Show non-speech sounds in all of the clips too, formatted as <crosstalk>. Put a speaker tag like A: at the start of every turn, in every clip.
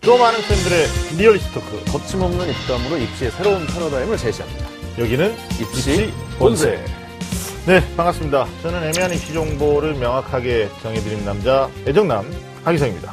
A: 또 많은 팬들의 real 입시 토크.
B: 거침없는 입담으로 입시의 새로운 패러다임을 제시합니다.
A: 여기는 입시 본색. 네, 반갑습니다. 저는 애매한 입시 정보를 명확하게 정해드리는 남자, 애정남, 하기성입니다.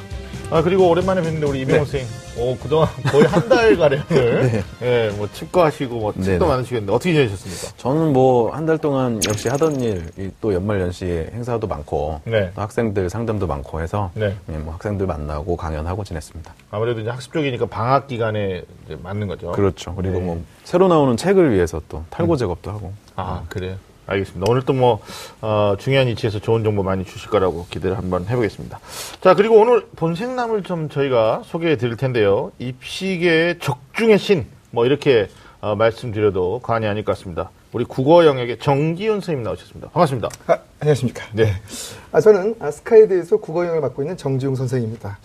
A: 아, 그리고 오랜만에 뵀는데 우리 이병호 선생 님. 오, 그동안 거의 한 달가량을. <laughs> 네. 뭐, 치과하시고, 뭐, 책도
B: 네네.
A: 많으시겠는데, 어떻게 지내셨습니까?
B: 저는 뭐 한 달 동안 역시 하던 일, 이 또 연말 연시에 행사도 많고,
A: 네.
B: 또 학생들 상담도 많고 해서,
A: 네.
B: 예, 뭐 학생들 만나고 강연하고 지냈습니다.
A: 아무래도 이제 학습 쪽이니까 방학 기간에 이제 맞는 거죠.
B: 그렇죠. 그리고
A: 네.
B: 뭐 새로 나오는 책을 위해서 또 탈고 제거도 하고.
A: 아, 그래요? 알겠습니다. 오늘 또 뭐, 어, 중요한 이치에서 좋은 정보 많이 주실 거라고 기대를 한번 해보겠습니다. 자, 그리고 오늘 본색남을 좀 저희가 소개해 드릴 텐데요. 입시계의 적중의 신, 뭐, 이렇게 어, 말씀드려도 과언이 아닐 것 같습니다. 우리 국어 영역의 정기훈 선생님 나오셨습니다. 반갑습니다.
C: 아, 안녕하십니까.
A: 네.
C: 아, 저는 아, 스카이드에서 국어 영역을 맡고 있는 정지웅 선생입니다.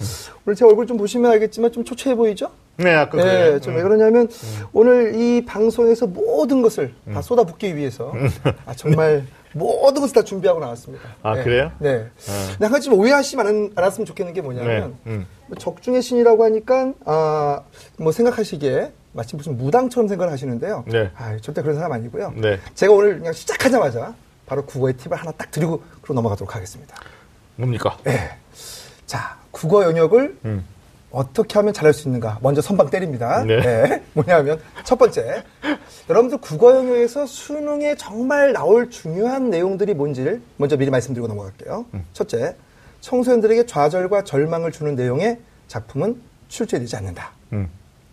C: 오늘 제 얼굴 좀 보시면 알겠지만 좀 초췌해 보이죠?
A: 네, 아까
C: 네,
A: 그래요.
C: 좀왜 그러냐면 오늘 이 방송에서 모든 것을 다 쏟아붓기 위해서 아, 정말 <laughs> 모든 것을 다 준비하고 나왔습니다.
A: 아,
C: 네.
A: 그래요?
C: 네. 근데 한 가지 좀 오해하시지 않- 않았으면 좋겠는 게
A: 네.
C: 뭐냐면
A: 음.
C: 뭐 적중의 신이라고 하니까 아, 뭐 생각하시기에 마치 무슨 무당처럼 생각을 하시는데요.
A: 네.
C: 아, 절대 그런 사람 아니고요.
A: 네.
C: 제가 오늘 그냥 시작하자마자 바로 국어의 팁을 하나 딱 드리고 그로 넘어가도록 하겠습니다.
A: 뭡니까?
C: 네. 자, 국어 영역을
A: 음.
C: 어떻게 하면 잘할 수 있는가? 먼저 선방 때립니다.
A: 네. <laughs>
C: 뭐냐면 첫 번째, 여러분들 국어 영역에서 수능에 정말 나올 중요한 내용들이 뭔지를 먼저 미리 말씀드리고 넘어갈게요.
A: 음.
C: 첫째, 청소년들에게 좌절과 절망을 주는 내용의 작품은 출제되지 않는다.
A: 음.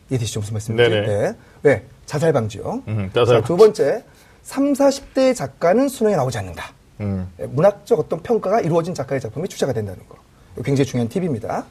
C: 무슨 말씀인지?
A: 네네.
C: 네. 왜? 자살 방지요.
A: 음, 자살
C: 자, 두 번째, 3, 40대의 작가는 수능에 나오지 않는다.
A: 음.
C: 예, 문학적 어떤 평가가 이루어진 작가의 작품이 출제가 된다는 거. 굉장히 중요한 팁입니다.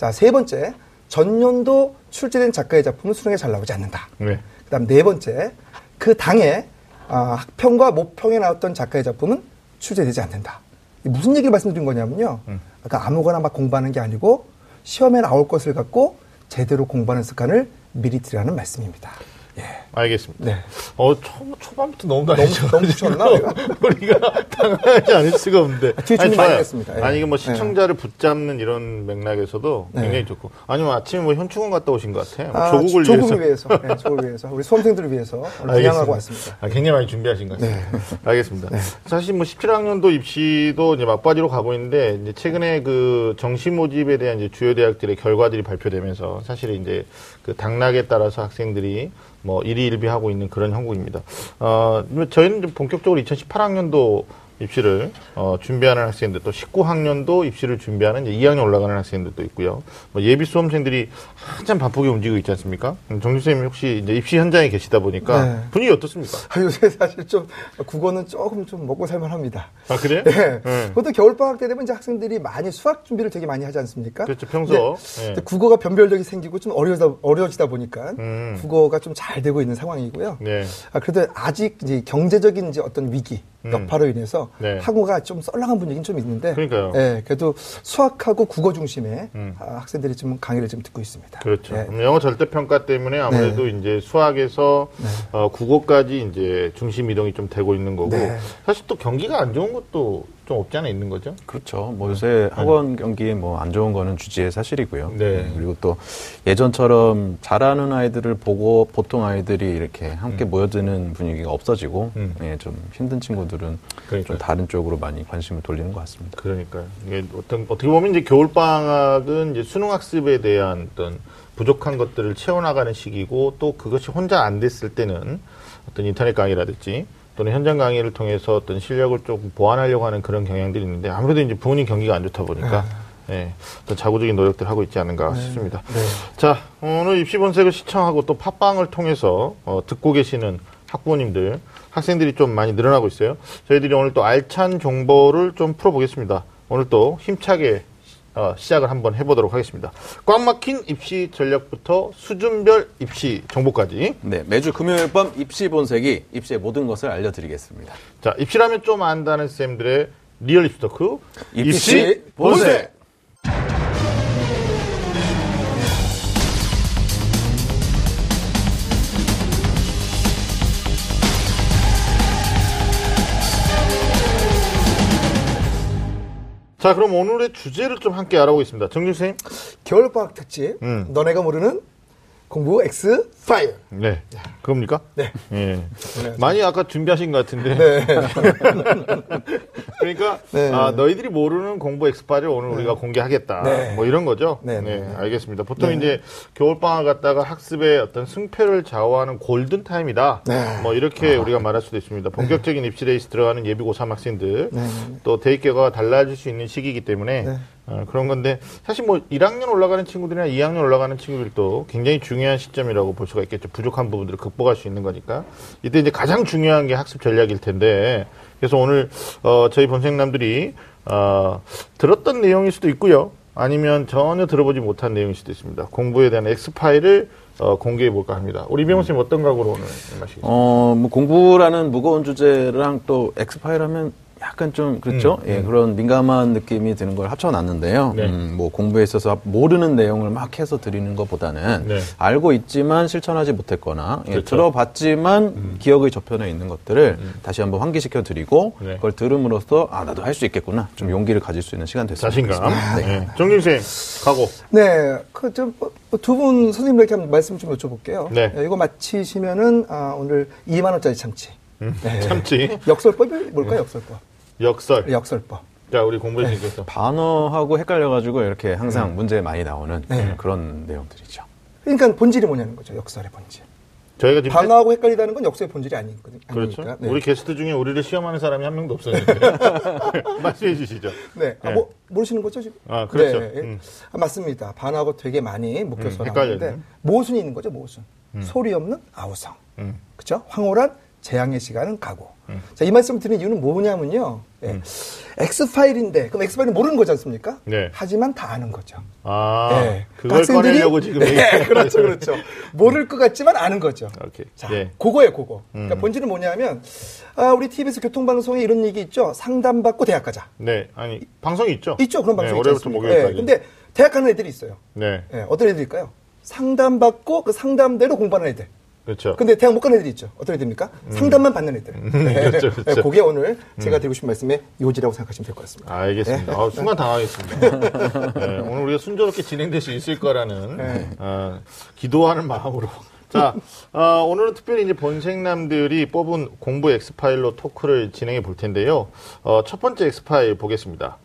C: 자, 세 번째, 전년도 출제된 작가의 작품은 수능에 잘 나오지 않는다.
A: 네.
C: 그 다음 네 번째, 그 당에 아, 학평과 모평에 나왔던 작가의 작품은 출제되지 않는다. 이 무슨 얘기를 말씀드린 거냐면요. 아까 아무거나 막 공부하는 게 아니고 시험에 나올 것을 갖고 제대로 공부하는 습관을 미리 드리라는 말씀입니다. 예.
A: 알겠습니다.
C: 네.
A: 어, 초, 초반부터 너무 다르죠.
C: 너무 붙였나, 내가? <laughs>
A: 우리가 당황하지 않을 수가 없는데.
C: 아, 준비 많이 했습니다. 예.
A: 아니, 이게 뭐
C: 네.
A: 시청자를 붙잡는 이런 맥락에서도
C: 네.
A: 굉장히 좋고. 아니면 아침에 뭐 현충원 갔다 오신 것 같아요.
C: 아,
A: 조국을
C: 조-
A: 위해서.
C: 조국을 위해서. 네, 조국을 위해서. 우리 수험생들을 위해서. <laughs> 분양하고 왔습니다.
A: 아, 굉장히 많이 준비하신 것 같습니다.
C: 네. <laughs>
A: 알겠습니다. 사실 뭐 17학년도 입시도 이제 막바지로 가고 있는데 이제 최근에 그 정시 모집에 대한 이제 주요 대학들의 결과들이 발표되면서 사실 이제 그 당락에 따라서 학생들이 뭐 일희일비하고 있는 그런 형국입니다. 어, 저희는 이제 본격적으로 2018학년도 입시를 어, 준비하는 학생들 또 19학년도 입시를 준비하는 이제 2학년 올라가는 학생들도 있고요. 뭐 예비 수험생들이 한참 바쁘게 움직이고 있지 않습니까? 음, 정준 선생님 혹시 이제 입시 현장에 계시다 보니까
C: 네.
A: 분위기 어떻습니까?
C: 아, 요새 사실 좀 국어는 조금 좀 먹고 살만합니다.
A: 아 그래요?
C: 네.
A: 네.
C: 그것도 겨울 방학 때 되면 이제 학생들이 많이 수학 준비를 되게 많이 하지 않습니까?
A: 그렇죠, 평소. 네.
C: 국어가 변별력이 생기고 좀 어려워지다, 어려워지다 보니까
A: 음.
C: 국어가 좀 잘 되고 있는 상황이고요.
A: 네.
C: 아, 그래도 아직 이제 경제적인 이제 어떤 위기,
A: 음.
C: 여파로 인해서
A: 네.
C: 학우가 좀 썰렁한 분위기는 좀 있는데.
A: 그러니까요.
C: 예, 그래도 수학하고 국어 중심의
A: 음.
C: 아, 학생들이 좀 강의를 좀 듣고 있습니다.
A: 그렇죠.
C: 예.
A: 영어 절대 평가 때문에 아무래도 이제 수학에서 어, 국어까지 이제 중심 이동이 좀 되고 있는 거고
C: 네.
A: 사실 또 경기가 안 좋은 것도 좀 없지 않아 있는 거죠.
B: 그렇죠. 뭐 요새 학원 경기에 뭐안 좋은 거는 주지의 사실이고요.
A: 네.
B: 그리고 또 예전처럼 잘하는 아이들을 보고 보통 아이들이 이렇게 함께 모여드는 분위기가 없어지고
A: 음.
B: 예, 좀 힘든 친구들은
A: 그러니까요.
B: 좀 다른 쪽으로 많이 관심을 돌리는 것 같습니다.
A: 그러니까요. 이게 어떤 어떻게 보면 이제 겨울 방학은 이제 수능 학습에 대한 어떤 부족한 것들을 채워나가는 시기고 또 그것이 혼자 안 됐을 때는 어떤 인터넷 강의라든지 또는 현장 강의를 통해서 어떤 실력을 조금 보완하려고 하는 그런 경향들이 있는데 아무래도 이제 부모님 경기가 안 좋다 보니까 예, 어떤 자구적인 노력들을 하고 있지 않은가 싶습니다.
C: 네.
A: 자, 오늘 입시 본색을 시청하고 또 팟빵을 통해서 어, 듣고 계시는 학부모님들, 학생들이 좀 많이 늘어나고 있어요. 저희들이 오늘 또 알찬 정보를 좀 풀어보겠습니다. 오늘 또 힘차게 어, 시작을 한번 해보도록 하겠습니다. 꽉 막힌 입시 전략부터 수준별 입시 정보까지.
B: 네, 매주 금요일 밤 입시 본색이 입시의 모든 것을 알려드리겠습니다.
A: 자, 입시라면 좀 안다는 쌤들의 Real 입시 토크.
B: 입시 본색!
A: 자, 그럼 오늘의 주제를 좀 함께 알아보겠습니다. 정준 선생님.
C: 겨울방학 특집.
A: 음.
C: 너네가 모르는 공부 X 파일.
A: 네. 그겁니까?
C: 네.
A: 예. 많이 아까 준비하신 것 같은데.
C: 네. <laughs>
A: 그러니까
C: 네.
A: 아, 너희들이 모르는 공부 엑스파일을 오늘 우리가 공개하겠다.
C: 네.
A: 뭐 이런 거죠.
C: 네, 네, 네.
A: 알겠습니다. 보통
C: 네.
A: 이제 겨울 방학 갔다가 학습의 어떤 승패를 좌우하는 골든 타임이다.
C: 네.
A: 뭐 이렇게 우리가 말할 수도 있습니다. 본격적인 입시 레이스 들어가는 예비 고3 학생들
C: 네.
A: 또 대입 결과가 달라질 수 있는 시기이기 때문에
C: 네.
A: 어, 그런 건데 사실 뭐 1학년 올라가는 친구들이나 2학년 올라가는 친구들도 굉장히 중요한 시점이라고 볼 수가 있겠죠. 부족한 부분들을 극복할 수 있는 거니까 이때 이제 가장 중요한 게 학습 전략일 텐데 그래서 오늘 어, 저희 본생남들이 어, 들었던 내용일 수도 있고요. 아니면 전혀 들어보지 못한 내용일 수도 있습니다. 공부에 대한 X 파일을 어, 공개해 볼까 합니다. 우리 이병호 선생님 어떤 각오로 오늘 임하시겠습니까?
B: 어, 뭐 공부라는 무거운 주제랑 또 엑스파일 하면 약간 좀 그렇죠. 예, 그런 민감한 느낌이 드는 걸 합쳐놨는데요.
A: 음, 네.
B: 음, 뭐 공부에 있어서 모르는 내용을 막 해서 드리는 것보다는
A: 네.
B: 알고 있지만 실천하지 못했거나 예,
A: 그렇죠. 음.
B: 들어봤지만 기억의 저편에 있는 것들을 다시 한번 환기시켜 드리고
A: 네.
B: 그걸 들음으로써 아 나도 할 수 있겠구나 좀 용기를 가질 수 있는 시간 됐으면
A: 자신감.
B: 네.
A: 네. 정준 선생님 각오.
C: 네, 그, 좀, 두 분 선생님들께 한번 말씀 좀 여쭤볼게요.
A: 네.
C: 이거 마치시면은, 아, 오늘 2만 원짜리 <laughs> 참치. 네.
A: 음, <laughs> 참치.
C: 역설법이 뭘까요, 역설법?
A: 역설.
C: 역설법.
A: 자, 우리 공부해 주시겠어.
B: 반어하고 헷갈려가지고 이렇게 항상 문제에 많이 나오는
C: 네.
B: 그런 내용들이죠.
C: 그러니까 본질이 뭐냐는 거죠, 역설의 본질.
A: 저희가 지금
C: 반어하고 헷갈리다는 건 역설의 본질이 아니거든요.
A: 그렇죠.
C: 네.
A: 우리 게스트 중에 우리를 시험하는 사람이 한 명도 없었는데 <laughs> 말씀해 주시죠.
C: 네. 아,
A: 네.
C: 뭐, 모르시는 거죠, 지금?
A: 아, 그렇죠.
C: 네.
A: 음.
C: 아, 맞습니다. 반하고 되게 많이 묶여서
A: 음,
C: 나오는데. 모순이 있는 거죠, 모순. 소리 없는 아우성.
A: 음.
C: 그죠? 황홀한 재앙의 시간은 가고. 자, 이 말씀 드리는 이유는 뭐냐면요. 예. X파일인데, 그럼 X파일은 모르는 거지 않습니까?
A: 네.
C: 하지만 다 아는 거죠.
A: 아,
C: 예.
A: 그걸
C: 학생들이-
A: 꺼내려고 지금
C: 네, 그렇죠. 그렇죠. 모를 것 같지만 아는 거죠.
A: 오케이.
C: 자,
A: 예.
C: 그거예요, 그거. 그러니까
A: 음.
C: 본질은 뭐냐면, 아, 우리 TBS 교통방송에 이런 얘기 있죠. 상담받고 대학 가자.
A: 네, 아니 방송이 있죠.
C: 있죠, 그런 방송
A: 네,
C: 있지
A: 올해부터
C: 않습니까?
A: 목요일까지.
C: 예, 근데 대학 가는 애들이 있어요.
A: 네,
C: 예, 어떤 애들일까요? 상담받고 그 상담대로 공부하는 애들.
A: 그렇죠.
C: 근데 대학 못 가는 애들이 있죠. 어떤 애들입니까? 상담만 받는 애들. 예,
A: 그렇죠, 그렇죠.
C: 예, 그게 오늘 제가 드리고 싶은 말씀의 요지라고 생각하시면 될 것 같습니다.
A: 알겠습니다. 아, 순간 당황했습니다. <laughs> 네, 오늘 우리가 순조롭게 진행될 수 있을 거라는
C: 네.
A: 어, 기도하는 마음으로. <laughs> 자, 어, 오늘은 특별히 이제 본생남들이 뽑은 공부 엑스파일로 토크를 진행해 볼 텐데요. 어, 첫 번째 엑스파일 보겠습니다.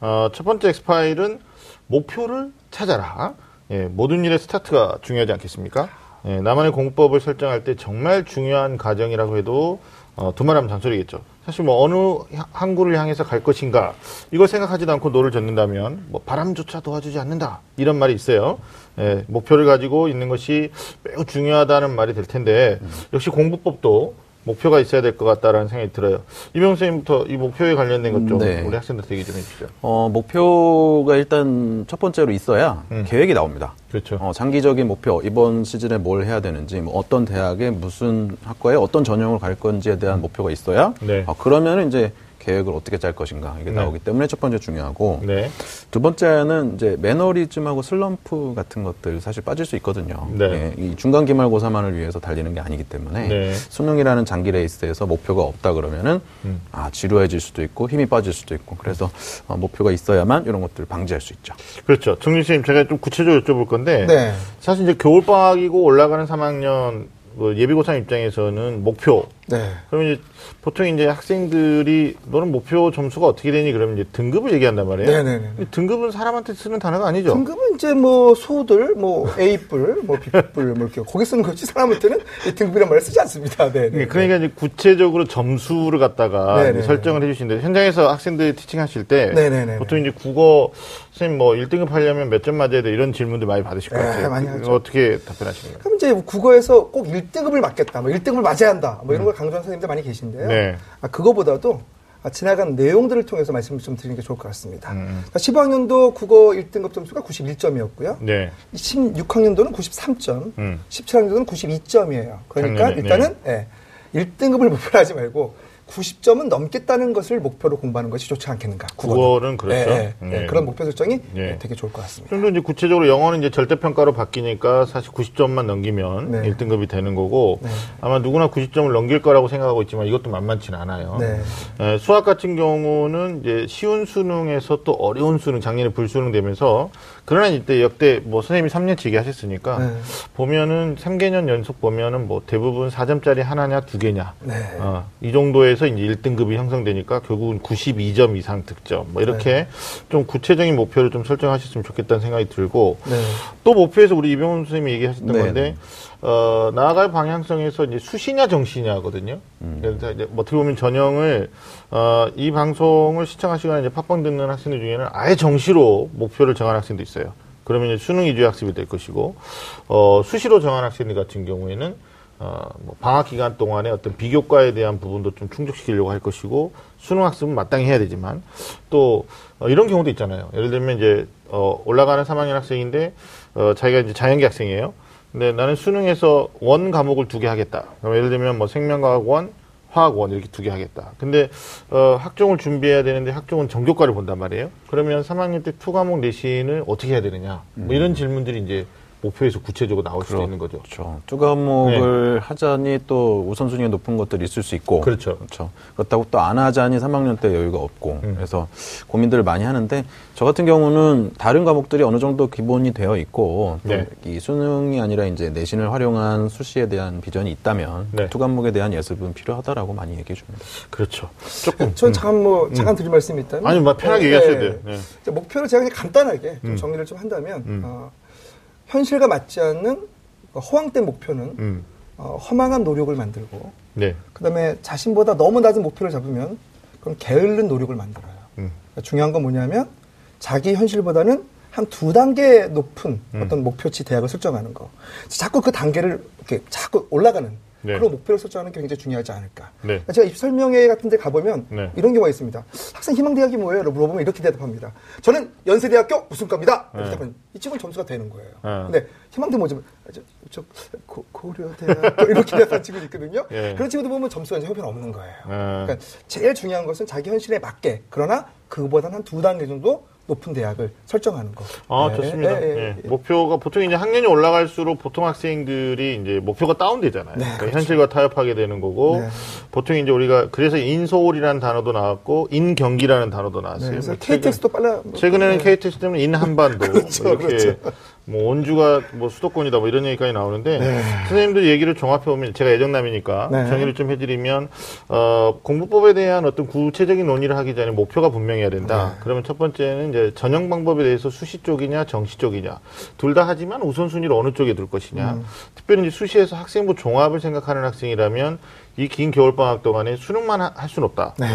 A: 어, 첫 번째 엑스파일은 목표를 찾아라. 예, 모든 일의 스타트가 중요하지 않겠습니까? 예, 나만의 공부법을 설정할 때 정말 중요한 과정이라고 해도 어, 두말하면 잔소리겠죠. 사실 뭐 어느 향- 항구를 향해서 갈 것인가 이걸 생각하지도 않고 노를 젓는다면 뭐 바람조차 도와주지 않는다 이런 말이 있어요. 예, 목표를 가지고 있는 것이 매우 중요하다는 말이 될 텐데 역시 공부법도 목표가 있어야 될 것 같다라는 생각이 들어요. 이병 선생님부터 이 목표에 관련된 것좀
B: 네.
A: 우리 학생들한테 얘기 좀 해주시죠.
B: 어, 목표가 일단 첫 번째로 있어야
A: 음.
B: 계획이 나옵니다.
A: 그렇죠.
B: 어, 장기적인 목표, 이번 시즌에 뭘 해야 되는지, 뭐 어떤 대학에 무슨 학과에 어떤 전형을 갈 건지에 대한 목표가 있어야,
A: 네.
B: 어, 그러면 이제 계획을 어떻게 짤 것인가, 이게
A: 네.
B: 나오기 때문에 첫 번째 중요하고,
A: 네.
B: 두 번째는 이제 매너리즘하고 슬럼프 같은 것들 사실 빠질 수 있거든요.
A: 네.
B: 예, 이 중간 기말고사만을 위해서 달리는 게 아니기 때문에
A: 네.
B: 수능이라는 장기 레이스에서 목표가 없다 그러면은
A: 음.
B: 아 지루해질 수도 있고 힘이 빠질 수도 있고 그래서 어, 목표가 있어야만 이런 것들을 방지할 수 있죠.
A: 그렇죠. 정진 선생님 제가 좀 구체적으로 여쭤볼 건데
C: 네.
A: 사실 이제 겨울 방학이고 올라가는 3학년 뭐 예비고3 입장에서는 목표
C: 네.
A: 그러면 이제 보통 이제 학생들이 너는 목표 점수가 어떻게 되니 그러면 이제 등급을 얘기한단 말이에요.
C: 네네네.
A: 근데 등급은 사람한테 쓰는 단어가 아니죠.
C: 등급은 이제 뭐 소들, 뭐 A뿔, 뭐 B뿔, 뭐 이렇게 거기 쓰는 거지 사람한테는 이 등급이란 말을 쓰지 않습니다. 네. 네.
A: 예, 그러니까 이제 구체적으로 점수를 갖다가. 이제 설정을 해주시는데 현장에서 학생들이 티칭하실 때
C: 네네네.
A: 보통 이제 국어 선생님 뭐 1등급 하려면 몇 점 맞아야 돼 이런 질문들 많이 받으실 것
C: 네,
A: 같아요.
C: 많이 하죠.
A: 어떻게 답변하십니까?
C: 그럼 이제 국어에서 꼭 1등급을 맞겠다, 뭐 1등급을 맞아야 한다, 뭐 이런 걸 강조하는 선생님들 많이 계신데요.
A: 네.
C: 아, 그거보다도 아, 지나간 내용들을 통해서 말씀을 좀 드리는 게 좋을 것 같습니다.
A: 음.
C: 자, 15학년도 국어 1등급 점수가 91점이었고요.
A: 네.
C: 16학년도는 93점,
A: 음.
C: 17학년도는 92점이에요. 그러니까
A: 작년에,
C: 일단은 예, 1등급을 목표로 하지 말고 90점은 넘겠다는 것을 목표로 공부하는 것이 좋지 않겠는가.
A: 국어는 그렇죠.
C: 예, 예, 예.
A: 예.
C: 그런 목표 설정이
A: 예.
C: 되게 좋을 것 같습니다.
A: 좀더 이제 구체적으로 영어는 이제 절대평가로 바뀌니까 사실 90점만 넘기면
C: 네.
A: 1등급이 되는 거고
C: 네.
A: 아마 누구나 90점을 넘길 거라고 생각하고 있지만 이것도 만만치는 않아요.
C: 네.
A: 에, 수학 같은 경우는 이제 쉬운 수능에서 또 어려운 수능, 작년에 불수능 되면서 그러나 이때 역대 뭐 선생님이 3년치 얘기하셨으니까
C: 네.
A: 보면은 3개년 연속 보면은 뭐 대부분 4점짜리 하나냐 두 개냐
C: 네.
A: 어, 이 정도에서 이제 1등급이 형성되니까 결국은 92점 이상 득점 뭐 이렇게
C: 네.
A: 좀 구체적인 목표를 좀 설정하셨으면 좋겠다는 생각이 들고
C: 네.
A: 또 목표에서 우리 이병훈 선생님이 얘기하셨던
B: 네.
A: 건데 어, 나아갈 방향성에서 이제 수시냐 정시냐거든요. 그래서 이제 뭐 어떻게 보면 전형을 어, 이 방송을 시청하시거나 이제 팟빵 듣는 학생들 중에는 아예 정시로 목표를 정한 학생도 있어요. 그러면 이제 수능 위주의 학습이 될 것이고 어, 수시로 정한 학생들 같은 경우에는 어, 뭐 방학 기간 동안에 어떤 비교과에 대한 부분도 좀 충족시키려고 할 것이고 수능 학습은 마땅히 해야 되지만 또 어, 이런 경우도 있잖아요. 예를 들면 이제 어, 올라가는 3학년 학생인데 어, 자기가 이제 자연계 학생이에요. 근데 나는 수능에서 one 과목을 두 개 하겠다. 그럼 예를 들면 뭐 생명과학 one, 화학 one 이렇게 두 개 하겠다. 근데 어, 학종을 준비해야 되는데 학종은 전교과를 본단 말이에요. 그러면 3학년 때 two 과목 내신을 어떻게 해야 되느냐. 뭐 이런 질문들이 이제 목표에서 구체적으로 나올 수도 있는 거죠.
B: 그렇죠. 두 과목을 하자니 또 우선순위가 높은 것들이 있을 수 있고.
A: 그렇죠.
B: 그렇죠. 그렇다고 또 안 하자니 3학년 때 여유가 없고.
A: 음.
B: 그래서 고민들을 많이 하는데 저 같은 경우는 다른 과목들이 어느 정도 기본이 되어 있고 또
A: 네.
B: 이 수능이 아니라 이제 내신을 활용한 수시에 대한 비전이 있다면
A: 네.
B: 두 과목에 대한 예습은 필요하다라고 많이 얘기해 줍니다.
A: 그렇죠. 조금.
C: 전 잠깐 뭐 잠깐 드릴 말씀이 있다면
A: 아니, 뭐 편하게 얘기하셔도 돼요. 네.
C: 목표를 제가 그냥 간단하게 좀
A: 음.
C: 정리를 좀 한다면
A: 음.
C: 어, 현실과 맞지 않는 허황된 목표는
A: 음.
C: 어, 허망한 노력을 만들고
A: 네.
C: 그다음에 자신보다 너무 낮은 목표를 잡으면 그럼 게으른 노력을 만들어요.
A: 음.
C: 그러니까 중요한 건 뭐냐면 자기 현실보다는 한 두 단계 높은
A: 음.
C: 어떤 목표치 대학을 설정하는 거. 자꾸 그 단계를 이렇게 자꾸 올라가는
A: 네.
C: 그런 목표를 설정하는 게 굉장히 중요하지 않을까.
A: 네.
C: 그러니까 제가 입시 설명회 같은 데 가보면
A: 네.
C: 이런 경우가 있습니다. 학생 희망대학이 뭐예요? 물어보면 이렇게 대답합니다. 저는 연세대학교 무슨과입니다. 이렇게
A: 네.
C: 답하면 이 친구는 점수가 되는 거예요.
A: 네.
C: 근데 희망대 뭐죠? 아, 저, 저 고, 고려대학교 이렇게 <laughs> 대답하는 친구도 있거든요.
A: 예.
C: 그런 친구들 보면 점수가 이제 형편 없는 거예요.
A: 네.
C: 그러니까 제일 중요한 것은 자기 현실에 맞게 그러나 그거보다는 한 두 단계 정도 높은 대학을 설정하는 거.
A: 아,
C: 네,
A: 좋습니다.
C: 예. 예.
A: 목표가 보통 이제 학년이 올라갈수록 보통 학생들이 이제 목표가 다운되잖아요.
C: 네,
A: 그러니까
C: 그렇죠.
A: 현실과 타협하게 되는 거고
C: 네.
A: 보통 이제 우리가 그래서 인서울이라는 단어도 나왔고 인경기라는 단어도
C: 네,
A: 나왔어요.
C: 그래서
A: 뭐 최근-
C: KTX도 빨라.
A: 최근에는
C: 네.
A: KTX 때문에 인한반도 <laughs>
C: 그렇죠,
A: 뭐 이렇게
C: 그렇죠.
A: 뭐 원주가 뭐 수도권이다 뭐 이런 얘기까지 나오는데
C: 네.
A: 선생님들 얘기를 종합해 보면 제가 예정남이니까
C: 네.
A: 정리를 좀 해드리면 어, 공부법에 대한 어떤 구체적인 논의를 하기 전에 목표가 분명해야 된다.
C: 네.
A: 그러면 첫 번째는 이제 전형 방법에 대해서 수시 쪽이냐 정시 쪽이냐 둘 다 하지만 우선순위를 어느 쪽에 둘 것이냐.
C: 음.
A: 특별히 이제 수시에서 학생부 종합을 생각하는 학생이라면 이 긴 겨울 방학 동안에 수능만 하- 할 수는 없다.
C: 네.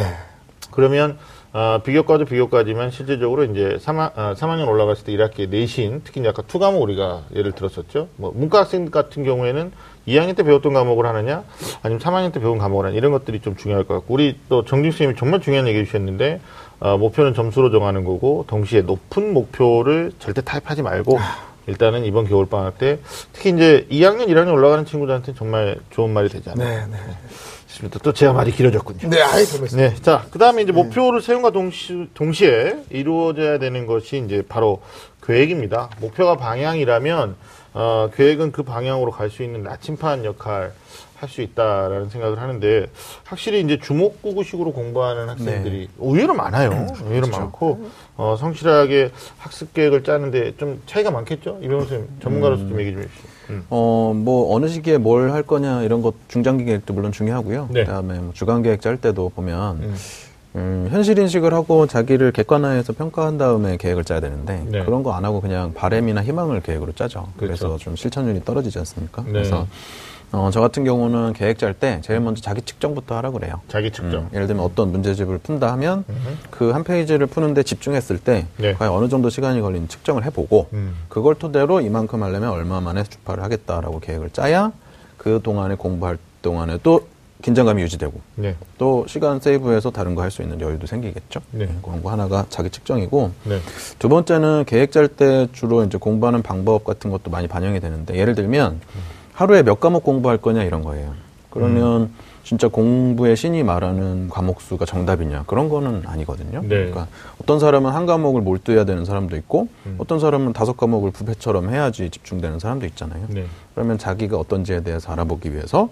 A: 그러면 어, 비교과도 비교과지만 실제적으로 이제 3학, 어, 3학년 올라갔을 때 1학기 내신 특히 이제 아까 two 과목 우리가 예를 들었었죠. 뭐 문과 학생 같은 경우에는 2학년 때 배웠던 과목을 하느냐 아니면 3학년 때 배운 과목을 하느냐 이런 것들이 좀 중요할 것 같고 우리 또 정진 선생님이 정말 중요한 얘기 해주셨는데 어, 목표는 점수로 정하는 거고 동시에 높은 목표를 절대 타협하지 말고 일단은 이번 겨울방학 때 특히 이제 2학년, 1학년 올라가는 친구들한테 정말 좋은 말이 되지 않나
C: 네, 네.
A: 싶습니다. 또 제가 말이 길어졌군요.
C: 네, 말씀.
A: 네, 자, 그 다음에 이제 목표를 세움과 동시, 동시에 이루어져야 되는 것이 이제 바로 계획입니다. 목표가 방향이라면, 어, 계획은 그 방향으로 갈 수 있는 나침판 역할 할 수 있다라는 생각을 하는데, 확실히 이제 주목구구식으로 공부하는 학생들이 의외로 많아요. 의외로 많고, 어, 성실하게 학습 계획을 짜는데 좀 차이가 많겠죠? 이병호 선생님, 전문가로서 좀 얘기 좀 해주시죠. 음.
B: 어, 뭐, 어느 시기에 뭘 할 거냐, 이런 것, 중장기 계획도 물론 중요하고요.
A: 네.
B: 그 다음에 뭐 주간 계획 짤 때도 보면,
A: 음.
B: 음, 현실 인식을 하고 자기를 객관화해서 평가한 다음에 계획을 짜야 되는데,
A: 네.
B: 그런 거 안 하고 그냥 바램이나 희망을 계획으로 짜죠. 그래서
A: 그렇죠.
B: 좀 실천율이 떨어지지 않습니까?
A: 네.
B: 그래서, 어, 저 같은 경우는 계획 짤 때 제일 먼저 자기 측정부터 하라 그래요.
A: 자기 측정.
B: 음, 예를 들면 어떤 문제집을 푼다 하면 그 한 페이지를 푸는데 집중했을 때
A: 네.
B: 과연 어느 정도 시간이 걸리는지 측정을 해보고
A: 음.
B: 그걸 토대로 이만큼 하려면 얼마 만에 주파를 하겠다라고 계획을 짜야 그 동안에 공부할 동안에 또 긴장감이 유지되고
A: 네.
B: 또 시간 세이브해서 다른 거 할 수 있는 여유도 생기겠죠.
A: 네.
B: 그런 거 하나가 자기 측정이고
A: 네.
B: 두 번째는 계획 짤 때 주로 이제 공부하는 방법 같은 것도 많이 반영이 되는데 예를 들면 하루에 몇 과목 공부할 거냐 이런 거예요. 그러면 진짜 공부의 신이 말하는 과목 수가 정답이냐 그런 거는 아니거든요.
A: 네.
B: 그러니까 어떤 사람은 한 과목을 몰두해야 되는 사람도 있고 어떤 사람은 다섯 과목을 부패처럼 해야지 집중되는 사람도 있잖아요.
A: 네.
B: 그러면 자기가 어떤지에 대해서 알아보기 위해서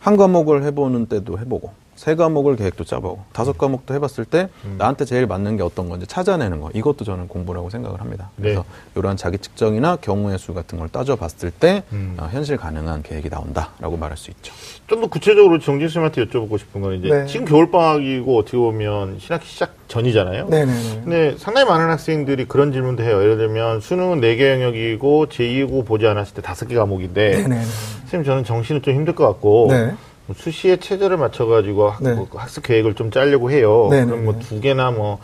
B: 한 과목을 해보는 때도 해보고 세 과목을 계획도 짜보고 다섯 과목도 해봤을 때 나한테 제일 맞는 게 어떤 건지 찾아내는 거 이것도 저는 공부라고 생각을 합니다. 그래서 이러한 자기 측정이나 경우의 수 같은 걸 따져봤을 때
A: 음.
B: 어, 현실 가능한 계획이 나온다라고 말할 수 있죠.
A: 좀 더 구체적으로 정진 쌤한테 여쭤보고 싶은 건 이제
C: 네.
A: 지금 겨울 방학이고 어떻게 보면 신학기 시작 전이잖아요.
C: 네네네.
A: 근데 상당히 많은 학생들이 그런 질문도 해요. 예를 들면 수능은 4개 영역이고 제2고 보지 않았을 때 5개 과목인데
C: 네네네.
A: 선생님 저는 정시는 좀 힘들 것 같고
C: 네.
A: 뭐 수시에 체제를 맞춰가지고 학,
C: 네.
A: 뭐 학습 계획을 좀 짜려고 해요.
C: 네,
A: 그럼
C: 네,
A: 뭐
C: 네.
A: 두 개나 뭐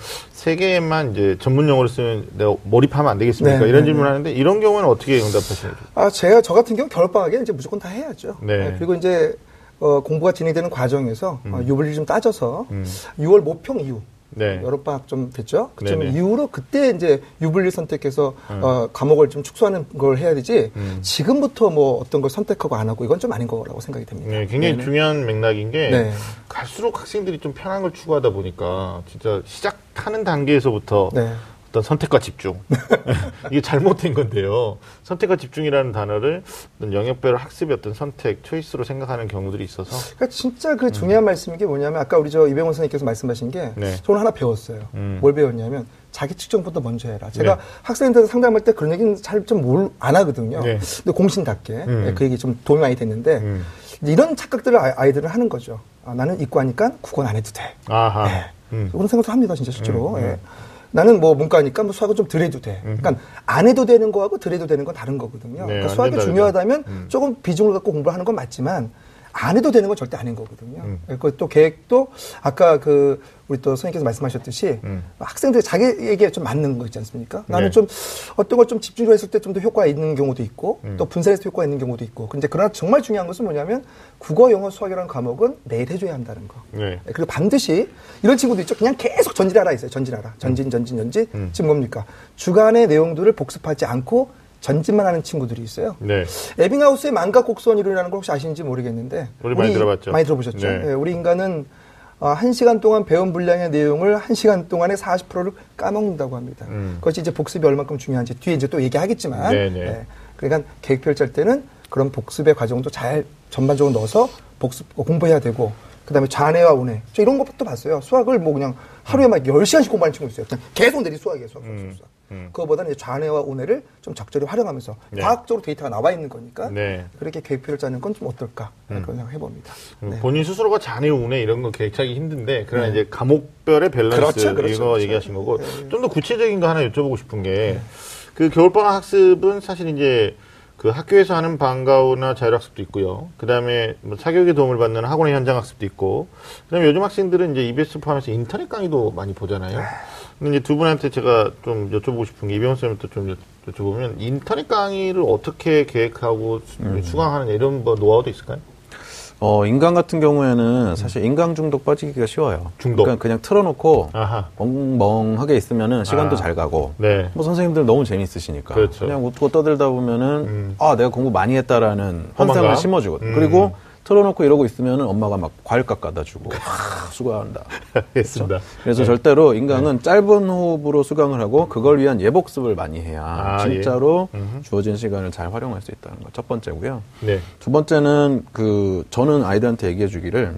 A: 세 개만 이제 전문 용어를 쓰면 내가 몰입하면 안 되겠습니까?
C: 네,
A: 이런
C: 네,
A: 질문을
C: 네.
A: 하는데 이런 경우에는 어떻게 응답하시나요?
C: 아, 제가 저 같은 경우 겨울방학에 이제 무조건 다 해야죠.
A: 네.
C: 그리고 이제 어, 공부가 진행되는 과정에서 어, 유불리 좀 따져서
A: 음.
C: 6월 모평 이후
A: 네.
C: 여름방학 좀 됐죠. 그쯤
A: 네네.
C: 이후로 그때 이제 유불리 선택해서 어, 과목을 좀 축소하는 걸 해야 되지.
A: 음.
C: 지금부터 뭐 어떤 걸 선택하고 안 하고 이건 좀 아닌 거라고 생각이 됩니다.
A: 네, 굉장히 중요한 맥락인 게
C: 네.
A: 갈수록 학생들이 좀 편한 걸 추구하다 보니까 진짜 시작하는 단계에서부터
C: 네.
A: 어떤 선택과 집중 <laughs> 이게 잘못된 건데요. 선택과 집중이라는 단어를 영역별 학습의 어떤 선택, 초이스로 생각하는 경우들이 있어서
C: 그러니까 진짜 그 중요한 말씀인 게 뭐냐면 아까 우리 저 이병헌 선생님께서 말씀하신 게
A: 네.
C: 저는 하나 배웠어요.
A: 음.
C: 뭘 배웠냐면 자기 측정부터 먼저 해라. 제가
A: 네.
C: 학생들한테 상담할 때 그런 얘기는 잘 좀 안 하거든요.
A: 네.
C: 근데 공신답게
A: 음.
C: 예, 그 얘기 좀 도움이 많이 됐는데
A: 음.
C: 이런 착각들을 아- 아이들은 하는 거죠. 아, 나는 이과니까 국어는 안 해도 돼.
A: 아하.
C: 네.
A: 음.
C: 그런 생각도 합니다, 진짜 실제로.
A: 음, 음.
C: 예. 나는 뭐 문과니까 뭐 수학은 좀 덜 해도 돼. 그러니까 안 해도 되는 거하고 덜 해도 되는 건 다른 거거든요.
A: 네,
C: 그러니까
A: 안
C: 수학이
A: 된다,
C: 중요하다면
A: 음.
C: 조금 비중을 갖고 공부하는 건 맞지만 안 해도 되는 건 절대 아닌 거거든요.
A: 음.
C: 그리고 또 계획도 아까 그 우리 또 선생님께서 말씀하셨듯이
A: 음.
C: 학생들이 자기에게 좀 맞는 거 있지 않습니까? 나는
A: 네.
C: 좀 어떤 걸 좀 집중적으로 했을 때 좀 더 효과가 있는 경우도 있고
A: 음.
C: 또때 효과가 있는 경우도 있고. 근데 그러나 정말 중요한 것은 뭐냐면 국어, 영어, 수학이라는 과목은 매일 해줘야 한다는 거.
A: 네.
C: 그리고 반드시 이런 친구도 있죠. 그냥 계속 전진하라 있어요. 전진하라. 전진, 전진, 전진.
A: 음.
C: 지금 뭡니까? 주간의 내용들을 복습하지 않고 전진만 하는 친구들이 있어요.
A: 네.
C: 에빙하우스의 망각 곡선 이론이라는 걸 혹시 아시는지 모르겠는데
A: 우리 많이 들어봤죠.
C: 많이 들어보셨죠?
A: 네.
C: 예, 우리 인간은 어, 한 시간 동안 배운 분량의 내용을 한 시간 동안에 40%를 까먹는다고 합니다.
A: 음.
C: 그것이 이제 복습이 얼마큼 중요한지 뒤에 이제 또 얘기하겠지만,
A: 네, 네.
C: 예, 그러니까 계획표를 짤 때는 그런 복습의 과정도 잘 전반적으로 넣어서 복습 어, 공부해야 되고, 그다음에 좌뇌와 우뇌, 저 이런 것부터 봤어요. 수학을 뭐 그냥 하루에 막 10시간씩 공부하는 친구 있어요. 그냥 계속 내리 수학이에요, 수학, 수학,
A: 음,
C: 수학.
A: 음.
C: 그거보다는 좌뇌와 우뇌를 좀 적절히 활용하면서
A: 네.
C: 과학적으로 데이터가 나와 있는 거니까
A: 네.
C: 그렇게 계획표를 짜는 건 좀 어떨까
A: 음.
C: 그런 생각 해봅니다.
A: 음,
C: 네.
A: 본인 스스로가 자네 운에 이런 거 계획 짜기 힘든데 그러나
C: 네.
A: 이제 과목별의 밸런스
C: 그렇죠, 그렇죠,
A: 이거
C: 그렇죠.
A: 얘기하신 거고
C: 네.
A: 좀더 구체적인 거 하나 여쭤보고 싶은 게 그 겨울방학 학습은 사실 이제 그 학교에서 하는 방과후나 자율학습도 있고요. 그 다음에 뭐 사교육에 도움을 받는 학원의 현장 학습도 있고, 그 다음에 요즘 학생들은 이제 EBS 포함해서 인터넷 강의도 많이 보잖아요. 근데 이제 두 분한테 제가 좀 여쭤보고 싶은 게 이병헌 쌤부터 좀 여- 여쭤보면 인터넷 강의를 어떻게 계획하고 수-
C: 음.
A: 수강하는 이런 뭐 노하우도 있을까요?
B: 어, 인강 같은 경우에는 사실 인강 중독 빠지기가 쉬워요.
A: 중독.
B: 그러니까 그냥 틀어놓고
A: 아하.
B: 멍멍하게 있으면은 시간도
A: 아.
B: 잘 가고.
A: 네.
B: 뭐 선생님들 너무 재밌으시니까.
A: 그렇죠.
B: 냥 웃고 떠들다 보면은
A: 음.
B: 아 내가 공부 많이 했다라는? 환상을 심어주거든.
A: 음.
B: 그리고 틀어놓고 이러고 있으면은 엄마가 막 과일 깎아다 주고 아, 수고한다.
A: 알겠습니다.
B: 그래서
A: 네.
B: 절대로 인강은 짧은 호흡으로 수강을 하고 그걸 위한 예복습을 많이 해야
A: 아,
B: 진짜로
A: 예.
B: 주어진 시간을 잘 활용할 수 있다는 거 첫 번째고요.
A: 네.
B: 두 번째는 그 저는 아이들한테 얘기해 주기를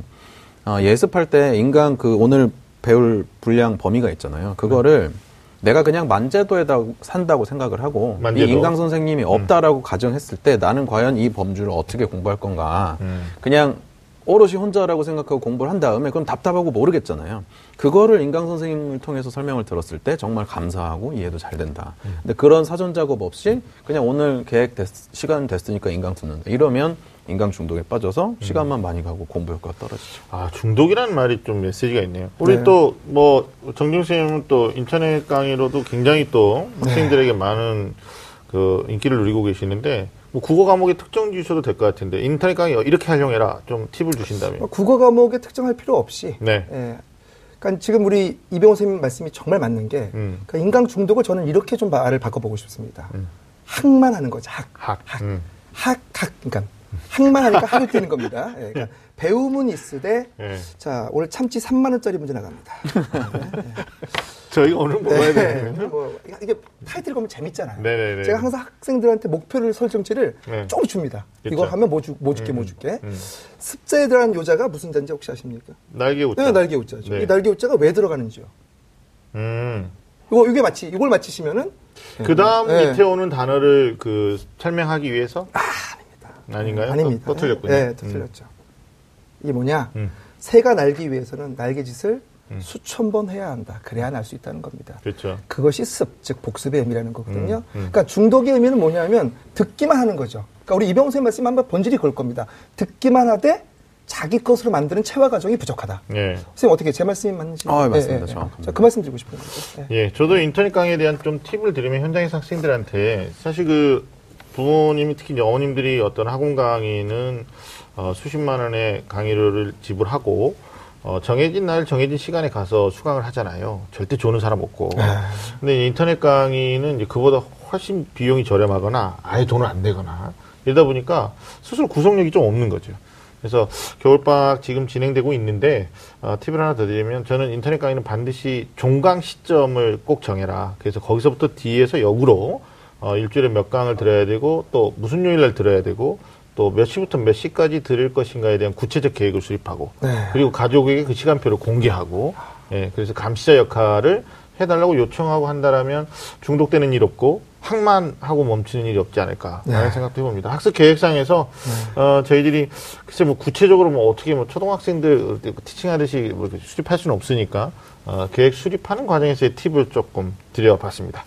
B: 아, 예습할 때 인강 그 오늘 배울 분량 범위가 있잖아요. 그거를 내가 그냥 만제도에다 산다고 생각을 하고
A: 만제도.
B: 이 인강 선생님이 없다라고 가정했을 때 나는 과연 이 범주를 어떻게 공부할 건가?
A: 음.
B: 그냥 오롯이 혼자라고 생각하고 공부를 한 다음에 그건 답답하고 모르겠잖아요. 그거를 인강 선생님을 통해서 설명을 들었을 때 정말 감사하고 이해도 잘 된다. 근데 그런 사전 작업 없이 그냥 오늘 계획 됐, 시간 됐으니까 인강 듣는다. 이러면 인강 중독에 빠져서 시간만 많이 가고 공부 효과가 떨어지죠.
A: 아, 중독이라는 말이 좀 메시지가 있네요. 우리
C: 네.
A: 또, 뭐, 정진 쌤은 또 인터넷 강의로도 굉장히 또 학생들에게 많은 그 인기를 누리고 계시는데, 뭐 국어 과목에 특정 주셔도 될 것 같은데, 인터넷 강의 이렇게 활용해라. 좀 팁을 주신다면.
C: 국어 과목에 특정할 필요 없이
A: 네.
C: 예. 그러니까 지금 우리 이병호 선생님 말씀이 정말 맞는 게
A: 음.
C: 그 인강 중독을 저는 이렇게 좀 말을 바꿔보고 싶습니다.
A: 음.
C: 학만 하는 거죠. 학.
A: 학.
C: 학.
A: 음.
C: 학, 학. 그러니까 학만 하니까 학을 뛰는 겁니다. <laughs> 예, 그러니까 배움은 있으되
A: 예.
C: 자 오늘 참치 3만 원짜리 문제 나갑니다. <laughs>
A: 저희가 오늘 먹어야
C: 네. 뭐 이게 타이틀 보면 재밌잖아요.
A: 네네네.
C: 제가 항상 학생들한테 목표를 설정치를
A: 네.
C: 조금 줍니다.
A: 그쵸.
C: 이거 하면 뭐, 주, 뭐 줄게 뭐 줄게.
A: 음.
C: 습자에 들어간 요자가 무슨 자인지 혹시 아십니까?
A: 날개 웃자.
C: 네, 날개 요자죠.
A: 네.
C: 이 날개 요자가 왜 들어가는지요?
A: 음.
C: 이거 이게 맞히 이걸 맞히시면은
A: 그 다음
C: 네.
A: 밑에 오는 단어를 그 설명하기 위해서?
C: 아, 아닙니다.
A: 아닌가요?
C: 아닙니다.
A: 또, 또 틀렸군요.
C: 네, 또 틀렸죠. 이게 뭐냐?
A: 음.
C: 새가 날기 위해서는 날개짓을 수천 번 해야 한다. 그래야 날 수 있다는 겁니다.
A: 그렇죠.
C: 그것이 습, 즉 복습의 의미라는 거거든요.
A: 음, 음.
C: 그러니까 중독의 의미는 뭐냐면 듣기만 하는 거죠. 그러니까 우리 이병호 선생님 말씀 한번 번질이 걸 겁니다. 듣기만 하되 자기 것으로 만드는 체화 과정이 부족하다.
A: 예.
C: 선생님 어떻게 제 말씀이 맞는지?
B: 아, 맞습니다. 정확합니다.
C: 자, 그 말씀 드리고 싶은 거죠. 예.
A: 예, 저도 인터넷 강의에 대한 좀 팁을 드리면 현장에서 학생들한테 사실 그 부모님이 특히 이제 어머님들이 어떤 학원 강의는 어, 수십만 원의 강의료를 지불하고 어, 정해진 날 정해진 시간에 가서 수강을 하잖아요. 절대 조는 사람 없고. 근데 이 인터넷 강의는 이제 그보다 훨씬 비용이 저렴하거나 아예 돈을 안 내거나 이러다 보니까 스스로 구속력이 좀 없는 거죠. 그래서 겨울방학 지금 진행되고 있는데 어, 팁을 하나 더 드리면 저는 인터넷 강의는 반드시 종강 시점을 꼭 정해라. 그래서 거기서부터 뒤에서 역으로 어, 일주일에 몇 강을 들어야 되고 또 무슨 요일 날 들어야 되고 또 몇 시부터 몇 시까지 들을 것인가에 대한 구체적 계획을 수립하고
C: 네.
A: 그리고 가족에게 그 시간표를 공개하고 예, 그래서 감시자 역할을 해달라고 요청하고 한다라면 중독되는 일 없고 학만 하고 멈추는 일이 없지 않을까라는
C: 네.
A: 생각도 해봅니다. 학습 계획상에서 어, 저희들이 글쎄 뭐 구체적으로 뭐 어떻게 뭐 초등학생들 티칭하듯이 뭐 수립할 수는 없으니까 어, 계획 수립하는 과정에서의 팁을 조금 드려봤습니다.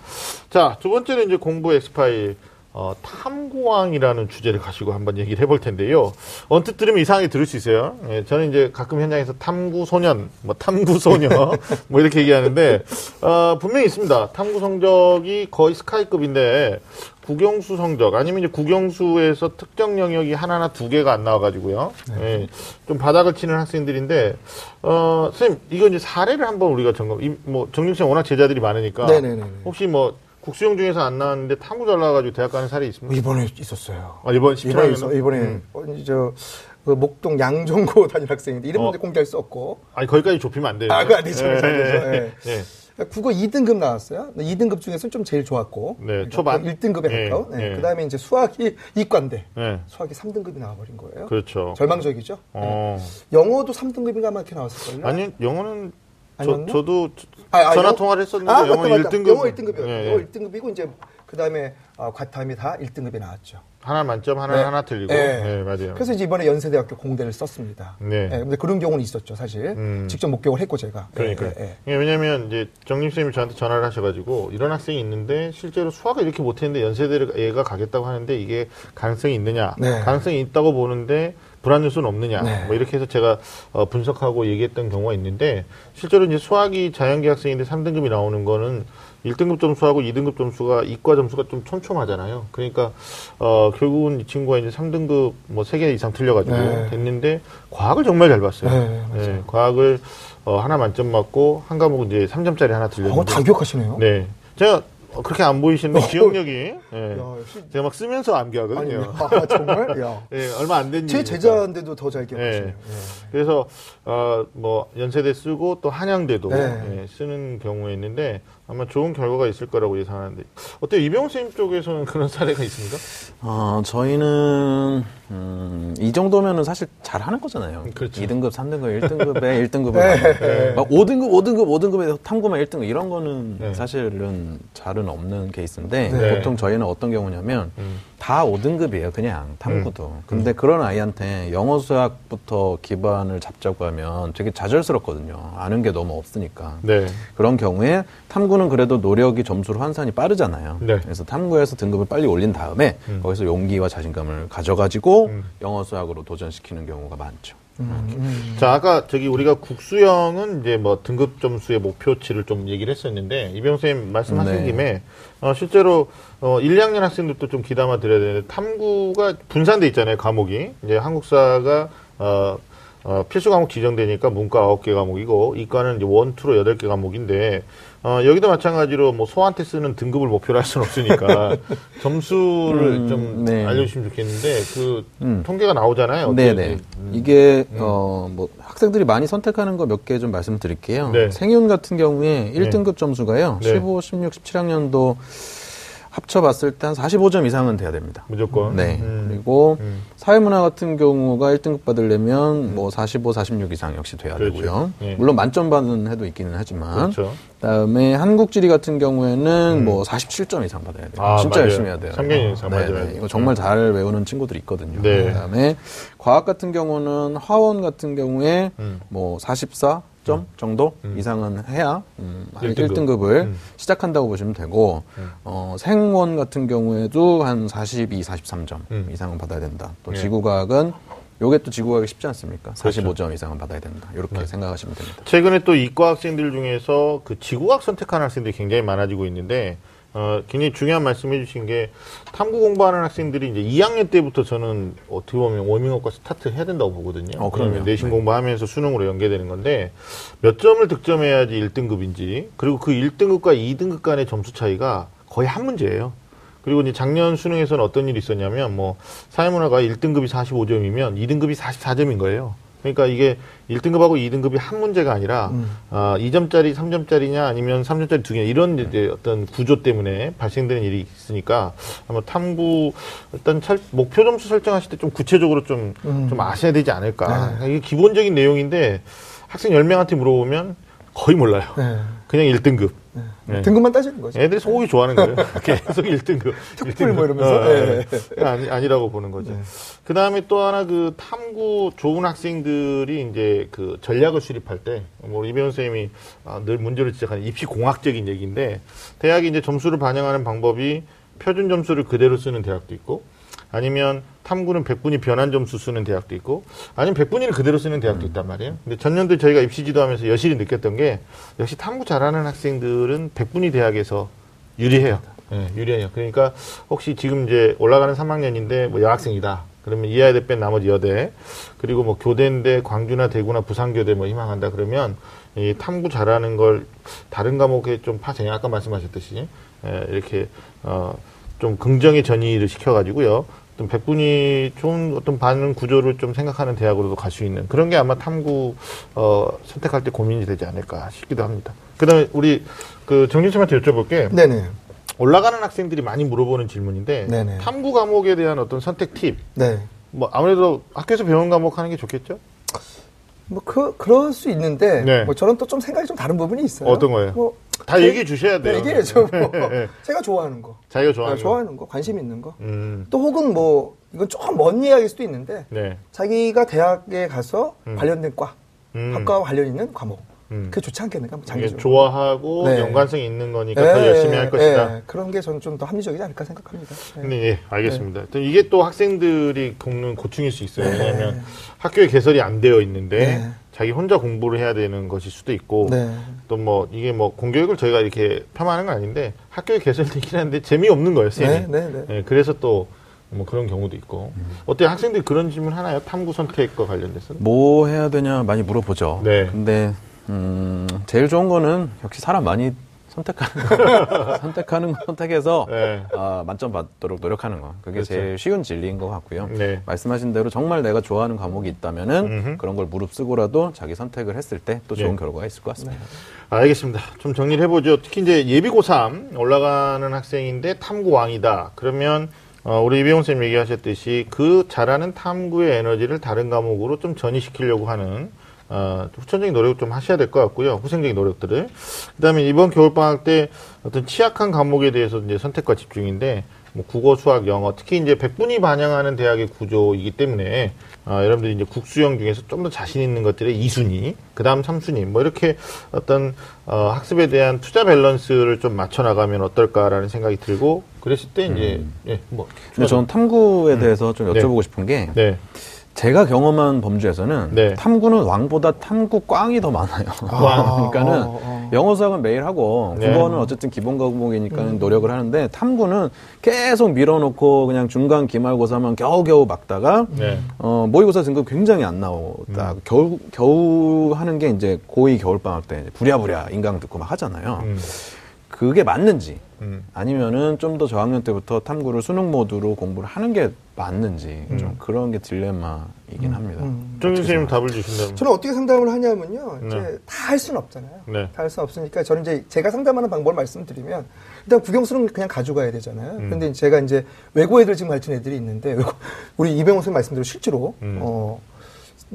A: 자, 두 번째는 이제 공부 엑스파일 어, 탐구왕이라는 주제를 가지고 한번 얘기를 해볼 텐데요. 언뜻 들으면 이상하게 들을 수 있어요. 예, 저는 이제 가끔 현장에서 탐구 소년, 뭐 탐구 소녀, <laughs> 뭐 이렇게 얘기하는데, 어, 분명히 있습니다. 탐구 성적이 거의 스카이급인데, 국영수 성적, 아니면 이제 국영수에서 특정 영역이 하나나 두 개가 안 나와가지고요. 예, 좀 바닥을 치는 학생들인데, 어, 선생님, 이거 이제 사례를 한번 우리가 점검, 이, 뭐, 정림쌤 워낙 제자들이 많으니까,
C: 네네네.
A: 혹시 뭐, 국수형 중에서 안 나왔는데 탐구 잘 나와가지고 대학 가는 사례 있습니까?
C: 이번에 있었어요.
A: 아, 이번
C: 이번에
A: 17학년?
C: 있어. 이번에
A: 음.
C: 어, 저 그 목동 양종고 <laughs> 다니는 학생인데 이름
A: 어.
C: 공개할 수 없고
A: 아니, 거기까지 좁히면 안 돼요.
C: 아, 그거 안 되죠.
A: 예,
C: 안 되죠.
A: 예,
C: 예.
A: 예.
C: 국어 2등급 나왔어요. 2등급 중에서 좀 제일 좋았고.
A: 네, 초반.
C: 1등급에
A: 예,
C: 가까운. 네,
A: 예.
C: 그 다음에 이제 수학이 이과인데.
A: 예.
C: 수학이 3등급이 나와버린 거예요.
A: 그렇죠.
C: 절망적이죠. 네.
A: 어.
C: 영어도 3등급인가 막 이렇게 나왔을걸요.
A: 아니, 영어는 저,
C: 아니었나?
A: 저도
C: 아, 아,
A: 전화
C: 영-
A: 통화를 했었는데
C: 아,
A: 영어
C: 맞다, 맞다.
A: 1등급.
C: 영어 1등급이요.
A: 예,
C: 영어
A: 예.
C: 1등급이고 이제 그 다음에 아, 과탐이 다 1등급이 나왔죠.
A: 하나 만점, 하나
C: 네.
A: 하나 틀리고.
C: 네.
A: 네, 맞아요.
C: 그래서 이제 이번에 연세대학교 공대를 썼습니다.
A: 네.
C: 예, 근데 그런 경우는 있었죠, 사실.
A: 음.
C: 직접 목격을 했고 제가. 예, 예, 예.
A: 예, 왜냐면 이제 정림 쌤이 저한테 전화를 하셔가지고 이런 학생이 있는데 실제로 수학을 이렇게 못했는데 연세대를 얘가 가겠다고 하는데 이게 가능성이 있느냐?
C: 네.
A: 가능성이 있다고 보는데 불안 요소는 없느냐?
C: 네.
A: 뭐 이렇게 해서 제가 어, 분석하고 얘기했던 경우가 있는데 실제로 이제 수학이 자연계 학생인데 3등급이 나오는 거는 1등급 점수하고 2등급 점수가 이과 점수가 좀 촘촘하잖아요. 그러니까 어 결국은 이 친구가 이제 3등급 뭐 3개 이상 틀려가지고
C: 네.
A: 됐는데 과학을 정말 잘 봤어요.
C: 네.
A: 네, 과학을 어, 하나 만점 맞고 한 과목 이제 3점짜리 하나
C: 어,
A: 들렸는데.
C: 다 기억하시네요.
A: 네. 제가 어, 그렇게 안 보이시는데 기억력이 <laughs> 예.
C: 야, 역시.
A: 제가 막 쓰면서 암기하거든요.
C: 아, 정말? <laughs> 야.
A: 예, 얼마 안 된
C: 제
A: 일이니까.
C: 제자인데도 더 잘 기억하시네요.
A: 네. 그래서 어, 뭐 연세대 쓰고 또 한양대도
C: 네.
A: 예, 쓰는 경우에 있는데 아마 좋은 결과가 있을 거라고 예상하는데 어때요 이병호 선생님 쪽에서는 그런 <laughs> 사례가 있습니까?
B: 어, 저희는, 음, 이 정도면은 사실 잘 하는 거잖아요.
A: 그렇죠.
B: 2등급, 3등급, 1등급에 1등급을. <laughs>
C: 네.
B: 막 5등급, 5등급, 5등급에 탐구만 1등급 이런 거는
A: 네.
B: 사실은 잘은 없는 케이스인데
A: 네.
B: 보통 저희는 어떤 경우냐면
A: 음.
B: 다 5등급이에요. 그냥 탐구도. 근데 그런 아이한테 영어 수학부터 기반을 잡자고 하면 되게 좌절스럽거든요. 아는 게 너무 없으니까.
A: 네.
B: 그런 경우에 탐구는 그래도 노력이 점수로 환산이 빠르잖아요.
A: 네.
B: 그래서 탐구에서 등급을 빨리 올린 다음에
A: 음.
B: 거기서 용기와 자신감을 가져가지고
A: 음.
B: 영어 수학으로 도전시키는 경우가 많죠.
A: 자, 아까 저기 우리가 국수형은 이제 뭐 등급 점수의 목표치를 좀 얘기를 했었는데, 이병 선생님 말씀하신
B: 네.
A: 김에, 어, 실제로, 어, 1, 2학년 학생들도 좀 귀담아 드려야 되는데, 탐구가 분산돼 있잖아요, 과목이. 이제 한국사가, 어, 어, 필수 과목 지정되니까 문과 9개 과목이고 이과는 이제 원투로 8개 과목인데 어, 여기도 마찬가지로 뭐 소한테 쓰는 등급을 목표로 할 수는 없으니까 <laughs> 점수를
B: 음,
A: 좀
B: 네.
A: 알려주시면 좋겠는데 그
B: 음.
A: 통계가 나오잖아요.
B: 네네.
A: 음.
B: 이게 어 뭐 학생들이 많이 선택하는 거 몇 개 좀 말씀드릴게요.
A: 네.
B: 생윤 같은 경우에 1등급 점수가요.
A: 네.
B: 15, 16, 17학년도 합쳐봤을 때 한 45점 이상은 돼야 됩니다.
A: 무조건.
B: 네.
A: 음.
B: 그리고
A: 음.
B: 사회문화 같은 경우가 1등급 받으려면 뭐 45, 46 이상 역시 돼야
A: 그렇죠.
B: 되고요.
A: 예.
B: 물론 만점 받는 해도 있기는 하지만.
A: 그렇죠.
B: 그다음에 한국지리 같은 경우에는 뭐 47점 이상 받아야 돼요.
A: 아,
B: 진짜
A: 맞아요.
B: 열심히 해야 돼요.
A: 3개년 이상
B: 네,
A: 맞아요.
B: 네. 이거 정말 잘 외우는 친구들이 있거든요.
A: 네.
B: 그다음에 과학 같은 경우는 화원 같은 경우에
A: 음.
B: 뭐44 점 정도 이상은 해야 음, 한
A: 1등급.
B: 1등급 을
A: 음.
B: 시작한다고 보시면 되고 어, 생원 같은 경우에도 한 42, 43점
A: 음.
B: 이상은 받아야 된다. 또
A: 예.
B: 지구과학은 요게 또 지구과학이 쉽지 않습니까?
A: 그렇죠.
B: 45점 이상은 받아야 된다. 이렇게
A: 네.
B: 생각하시면 됩니다.
A: 최근에 또 이과 학생들 중에서 그 지구학 선택하는 학생들이 굉장히 많아지고 있는데 어, 굉장히 중요한 말씀 해주신 게 탐구 공부하는 학생들이 이제 2학년 때부터 저는 어떻게 보면 워밍업과 스타트 해야 된다고 보거든요.
B: 어.
A: 왜냐면 내신
B: 네.
A: 공부하면서 수능으로 연계되는 건데 몇 점을 득점해야지 1등급인지 그리고 그 1등급과 2등급 간의 점수 차이가 거의 한 문제예요. 그리고 이제 작년 수능에서는 어떤 일이 있었냐면 뭐 사회문화가 1등급이 45점이면 2등급이 44점인 거예요. 그러니까 이게 1등급하고 2등급이 한 문제가 아니라 아, 2점짜리, 3점짜리냐 아니면 3점짜리 두 개냐 이런 이제 어떤 구조 때문에 발생되는 일이 있으니까 아마 탐구 일단 설- 목표 점수 설정하실 때 좀 구체적으로 좀, 좀 아셔야 되지 않을까. 이게 기본적인 내용인데 학생 10명한테 물어보면 거의 몰라요.
C: 네.
A: 그냥 1등급. 네.
C: 등급만 따지는 거죠.
A: 애들이 소고기 좋아하는 거예요. <laughs> <laughs> 계속 1등급.
C: 특불 뭐 이러면서. 네.
A: 아니, 아니라고 보는 거죠. 그 다음에 또 하나 그 탐구 좋은 학생들이 이제 그 전략을 수립할 때, 뭐 이배원 선생님이 아, 늘 문제를 지적하는 입시 공학적인 얘기인데, 대학이 이제 점수를 반영하는 방법이 표준 점수를 그대로 쓰는 대학도 있고, 아니면 탐구는 100분이 변환 점수 쓰는 대학도 있고, 아니면 100분위를 그대로 쓰는 대학도 있단 말이에요. 근데 전년도에 저희가 입시 지도하면서 여실히 느꼈던 게, 역시 탐구 잘하는 학생들은 100분위 대학에서 유리해요. 예, 유리해요. 그러니까 혹시 지금 이제 올라가는 3학년인데 뭐 여학생이다. 그러면 이하여대 뺀 나머지 여대 그리고 뭐 교대인데 광주나 대구나 부산교대 뭐 희망한다 그러면 이 탐구 잘하는 걸 다른 과목에 좀 파생해 아까 말씀하셨듯이 예, 이렇게 어 좀 긍정의 전이를 시켜가지고요. 어떤 백분이 좋은 어떤 반응 구조를 좀 생각하는 대학으로도 갈 수 있는 그런 게 아마 탐구 어 선택할 때 고민이 되지 않을까 싶기도 합니다. 그다음에 우리 그 정진쌤한테 여쭤볼게.
C: 네네.
A: 올라가는 학생들이 많이 물어보는 질문인데
C: 네네.
A: 탐구 과목에 대한 어떤 선택 팁.
C: 네.
A: 뭐 아무래도 학교에서 배운 과목 하는 게 좋겠죠?
C: 뭐, 그, 그럴 수 있는데,
A: 네.
C: 뭐 저는 또 좀 생각이 좀 다른 부분이 있어요.
A: 어떤 거예요?
C: 뭐,
A: 다
C: 제-
A: 얘기해 주셔야 돼요.
C: 네, 얘기해야죠. 뭐.
A: 네.
C: 제가 좋아하는 거.
A: 자기가 좋아하는
C: 아,
A: 거.
C: 좋아하는 거, 관심 있는 거.
A: 음.
C: 또 혹은 뭐, 이건 조금 먼 이야기일 수도 있는데,
A: 네.
C: 자기가 대학에 가서
A: 음.
C: 관련된 과,
A: 음.
C: 학과와 관련 있는 과목.
A: 음.
C: 그게 좋지 않겠는가? 뭐 장기적으로.
A: 좋아하고
C: 네.
A: 연관성이 있는 거니까
C: 예,
A: 더 열심히 할
C: 예,
A: 것이다.
C: 예. 그런 게 저는 좀 더 합리적이지 않을까 생각합니다. 예.
A: 네, 예, 알겠습니다. 또 이게 또 학생들이 겪는 고충일 수 있어요.
C: 네.
A: 왜냐하면 학교에 개설이 안 되어 있는데
C: 네.
A: 자기 혼자 공부를 해야 되는 것일 수도 있고
C: 네.
A: 또뭐 이게 뭐 공교육을 저희가 이렇게 폄하하는 건 아닌데 학교에 개설되긴 하는데 재미없는 거예요, 쌤이.
C: 네, 네, 네.
A: 예, 그래서 또 뭐 그런 경우도 있고. 어때요? 학생들이 그런 질문 하나요? 탐구 선택과 관련돼서?
B: 뭐 해야 되냐 많이 물어보죠.
A: 네.
B: 근데 음, 제일 좋은 거는 역시 사람 많이 선택하는 거. <laughs> 선택하는 거 선택해서
A: 네.
B: 아, 만점 받도록 노력하는 거. 그게
A: 그렇죠.
B: 제일 쉬운 진리인 것 같고요.
A: 네.
B: 말씀하신 대로 정말 내가 좋아하는 과목이 있다면은
A: 음흠.
B: 그런 걸 무릅쓰고라도 자기 선택을 했을 때 또 좋은
A: 네.
B: 결과가 있을 것 같습니다.
A: 알겠습니다. 좀 정리를 해보죠. 특히 이제 예비 고3 올라가는 학생인데 탐구 왕이다. 그러면 어, 우리 이배용 쌤 얘기하셨듯이 그 잘하는 탐구의 에너지를 다른 과목으로 좀 전이시키려고 하는 어, 후천적인 노력을 좀 하셔야 될 것 같고요. 후생적인 노력들을. 그 다음에 이번 겨울방학 때 어떤 취약한 과목에 대해서 이제 선택과 집중인데, 뭐 국어, 수학, 영어, 특히 이제 백분위 반영하는 대학의 구조이기 때문에, 어, 여러분들이 이제 국수형 중에서 좀 더 자신 있는 것들의 2순위, 그 다음 3순위, 뭐 이렇게 어떤, 어, 학습에 대한 투자 밸런스를 좀 맞춰나가면 어떨까라는 생각이 들고, 그랬을 때 이제, 예, 뭐.
B: 근데 저는 탐구에 대해서 좀
A: 네.
B: 여쭤보고 싶은 게
A: 네.
B: 제가 경험한 범주에서는
A: 네.
B: 탐구는 왕보다 탐구 꽝이 더 많아요.
C: 아, <laughs>
B: 그러니까는
C: 어, 어.
B: 영어 수학은 매일 하고
A: 네.
B: 국어는 어쨌든 기본 과목이니까
C: 음.
B: 는 노력을 하는데 탐구는 계속 밀어놓고 그냥 중간 기말고사만 겨우겨우 막다가
A: 네.
B: 어, 모의고사 등급 굉장히 안 나오다.
A: 음.
B: 겨우, 겨우 하는 게 이제 고2 겨울 방학 때 이제 부랴부랴 인강 듣고 막 하잖아요.
A: 음.
B: 그게 맞는지
A: 음.
B: 아니면은 좀 더 저학년 때부터 탐구를 수능 모드로 공부를 하는 게 맞는지
A: 음.
B: 좀 그런 게 딜레마이긴 합니다.
A: 정 선생님 답을 주신다면.
C: 저는 어떻게 상담을 하냐면요.
A: 네.
C: 이제 다할 수는 없잖아요.
A: 네.
C: 다할 수는 없으니까 저는 이제 제가 상담하는 방법을 말씀드리면 일단 국영수는 그냥 가져가야 되잖아요.
A: 음.
C: 그런데 제가 이제 외고 애들 지금 가르치는 애들이 있는데 <laughs> 우리 이병호 선생님 말씀대로 실제로
A: 음.
C: 어,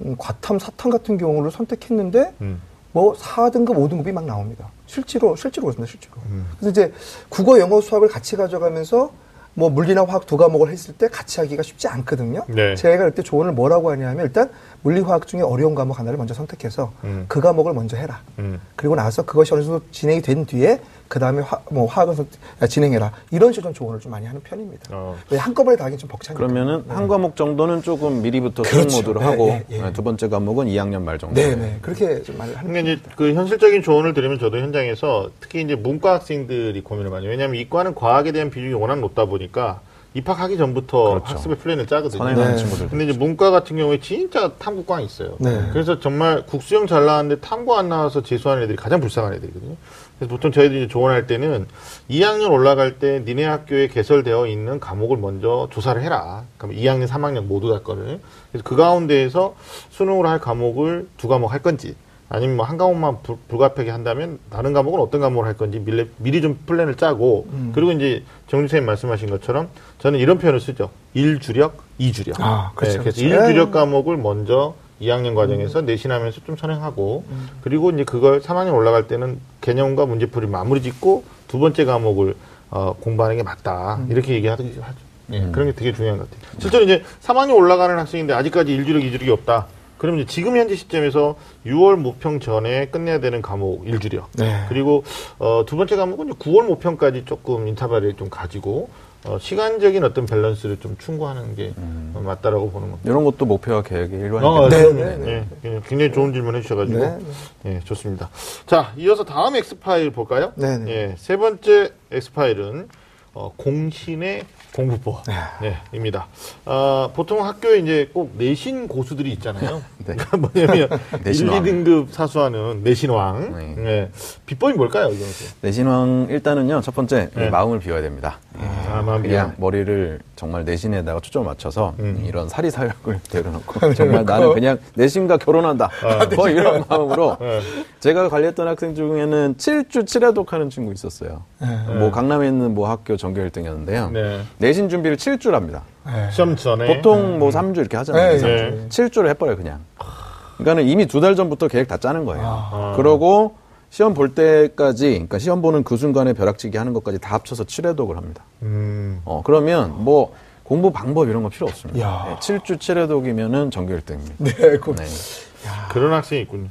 C: 음, 과탐, 사탐 같은 경우를 선택했는데
A: 음.
C: 뭐 4등급, 5등급이 막 나옵니다. 실제로, 실제로 그렇습니다, 실제로.
A: 음.
C: 그래서 이제 국어, 영어, 수학을 같이 가져가면서 뭐 물리나 화학 두 과목을 했을 때 같이 하기가 쉽지 않거든요.
A: 네.
C: 제가 그때 조언을 뭐라고 하냐면 일단 물리, 화학 중에 어려운 과목 하나를 먼저 선택해서
A: 음.
C: 그 과목을 먼저 해라.
A: 음.
C: 그리고 나서 그것이 어느 정도 진행이 된 뒤에 그 다음에 화, 뭐 선- 야, 진행해라. 이런 식으로 좀 조언을 좀 많이 하는 편입니다.
A: 어.
C: 왜 한꺼번에 다 하긴 좀 벅차니까.
B: 그러면은 한 과목 정도는 조금 미리부터
C: 그렇죠.
B: 모드로
C: 네,
B: 하고
C: 네, 예.
B: 네, 두 번째 과목은 2학년 말 정도.
C: 네 네. 그렇게 좀 많이 하는
A: 근데 이제 그 현실적인 조언을 들으면 저도 현장에서 특히 이제 문과 학생들이 고민을 많이 해요. 왜냐하면 이과는 과학에 대한 비중이 워낙 높다 보니까 입학하기 전부터
B: 그렇죠.
A: 학습의 플랜을 짜거든요.
C: 네.
B: 친구들.
A: 근데 이제 문과 같은 경우에 진짜 탐구꽝이 있어요.
C: 네.
A: 그래서 정말 국수형 잘 나왔는데 탐구 안 나와서 재수하는 애들이 가장 불쌍한 애들이거든요. 그래서 보통 저희들이 조언할 때는 2학년 올라갈 때 니네 학교에 개설되어 있는 과목을 먼저 조사를 해라. 그럼 2학년, 3학년 모두 다 거를. 그래서 그 가운데에서 수능으로 할 과목을 두 과목 할 건지 아니면 뭐 한 과목만 불, 불가피하게 한다면 다른 과목은 어떤 과목을 할 건지 미리, 미리 좀 플랜을 짜고 그리고 이제 정준 선생님 말씀하신 것처럼 저는 이런 표현을 쓰죠. 1주력, 2주력.
C: 아, 그렇죠,
A: 그래서
C: 그렇죠.
A: 1주력 과목을 먼저 2학년 과정에서 내신하면서 좀 선행하고 그리고 이제 그걸 3학년 올라갈 때는 개념과 문제풀이 마무리 짓고 두 번째 과목을 어, 공부하는 게 맞다 이렇게 얘기하듯이 하죠. 예, 그런 게 되게 중요한 것 같아요. 실제로 이제 3학년 올라가는 학생인데 아직까지 1주력, 2주력이 없다. 그럼 이제 지금 현재 시점에서 6월 모평 전에 끝내야 되는 과목 1주력.
C: 네.
A: 그리고 어, 두 번째 과목은 이제 9월 모평까지 조금 인터벌을 좀 가지고 어, 시간적인 어떤 밸런스를 좀 추구하는 게 어, 맞다라고 보는 겁니다.
B: 이런 것도 목표와 계획의 일환이겠죠.
A: 어,
C: 네,
A: 그럼요.
C: 네, 네.
A: 예, 굉장히 좋은 질문 해주셔가지고.
C: 네,
A: 예, 좋습니다. 자, 이어서 다음 엑스파일 볼까요?
C: 네, 네.
A: 예, 세 번째 엑스파일은, 어, 공신의 공부법. 네, 입니다. 어, 보통 학교에 이제 꼭 내신 고수들이 있잖아요. <laughs>
B: 네.
A: 그러니까 뭐냐면, 1,
B: 내신왕.
A: 2등급 사수하는 내신왕.
B: 네.
A: 예. 비법이 뭘까요?
B: 내신왕 일단은요 첫 번째
A: 네.
B: 마음을 비워야 됩니다.
A: 아, 마음
B: 그냥
A: 비워.
B: 머리를 정말 내신에다가 초점을 맞춰서
A: 음.
B: 이런 사리 사욕을 내려놓고 <laughs> 정말 나는 <laughs> 그냥 내신과 결혼한다. 뭐 이런 마음으로
A: 네.
B: 제가 관리했던 학생 중에는 7주 7회독 하는 친구 있었어요.
C: 네.
B: 뭐 강남에 있는 뭐 학교 전교 1등이었는데요.
A: 네.
B: 내신 준비를 7주를 합니다.
C: 네.
A: 시험 전에.
B: 보통 뭐 3주 이렇게 하잖아요.
C: 네,
A: 네.
B: 7주를 해버려요, 그냥. 그러니까는 이미 두 달 전부터 계획 다 짜는 거예요.
A: 아.
B: 그러고 시험 볼 때까지, 그러니까 시험 보는 그 순간에 벼락치기 하는 것까지 다 합쳐서 7회독을 합니다.
A: 음.
B: 어, 그러면 뭐 공부 방법 이런 거 필요 없습니다.
C: 야.
B: 네, 7주 7회독이면은 전교 1등입니다.
C: 네, 그,
B: 네.
A: 그런 학생이 있군요.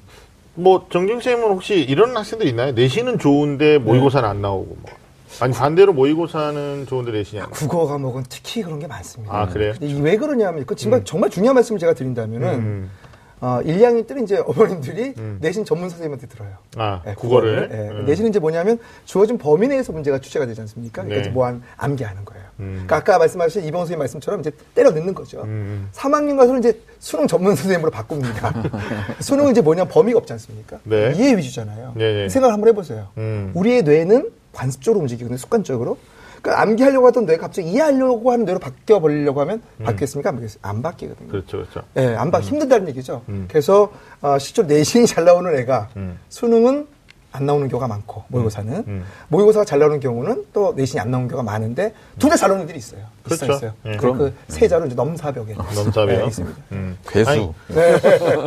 A: 뭐 정경 쌤은 혹시 이런 학생들 있나요? 내신은 좋은데 모의고사는 안 나오고 뭐. 아니 반대로 모의고사는 좋은데 안 나오고.
C: 국어 과목은 특히 그런 게 많습니다.
A: 아, 그래요?
C: 이왜 그러냐면, 그 정말, 정말 중요한 말씀을 제가 드린다면은,
A: 음.
C: 어, 1, 2학년 때는 이제 어머님들이 내신 전문 선생님한테 들어요.
A: 아
C: 네,
A: 국어를.
C: 예,
A: 음.
C: 내신은 이제 뭐냐면 주어진 범위 내에서 문제가 출제가 되지 않습니까? 그러니까
A: 네.
C: 이제 뭐한 암기하는 거예요.
A: 음.
C: 그러니까 아까 말씀하신 이병 선생님 말씀처럼 이제 때려 넣는 거죠.
A: 음.
C: 3학년 가서는 이제 수능 전문 선생님으로 바꿉니다. <laughs> 수능은 이제 뭐냐 범위가 없지 않습니까?
A: 네.
C: 이해 위주잖아요.
A: 네, 네.
C: 생각을 한번 해보세요.
A: 음.
C: 우리의 뇌는 관습적으로 움직이거든요. 습관적으로. 그러니까 암기하려고 하던 뇌가 갑자기 이해하려고 하는 뇌로 바뀌어 버리려고 하면 바뀌겠습니까? 안? 안 바뀌거든요.
A: 음. 그렇죠, 그렇죠.
C: 예, 안 바, 힘들다는 얘기죠.
A: 음.
C: 그래서, 어, 실제로 내신이 잘 나오는 애가
A: 음.
C: 수능은 안 나오는 경우가 많고, 모의고사는.
A: 음.
C: 모의고사가 잘 나오는 경우는 또 내신이 안 나오는 경우가 많은데, 둘 다 잘 나오는 애들이 있어요. 있어
A: 그렇죠.
C: 있어요.
A: 예.
C: 그럼.
B: 그
C: 세자로 이제 넘사벽에.
A: 넘사벽.
C: 네, 있습니다.
A: 음.
B: 괴수.
A: 아니,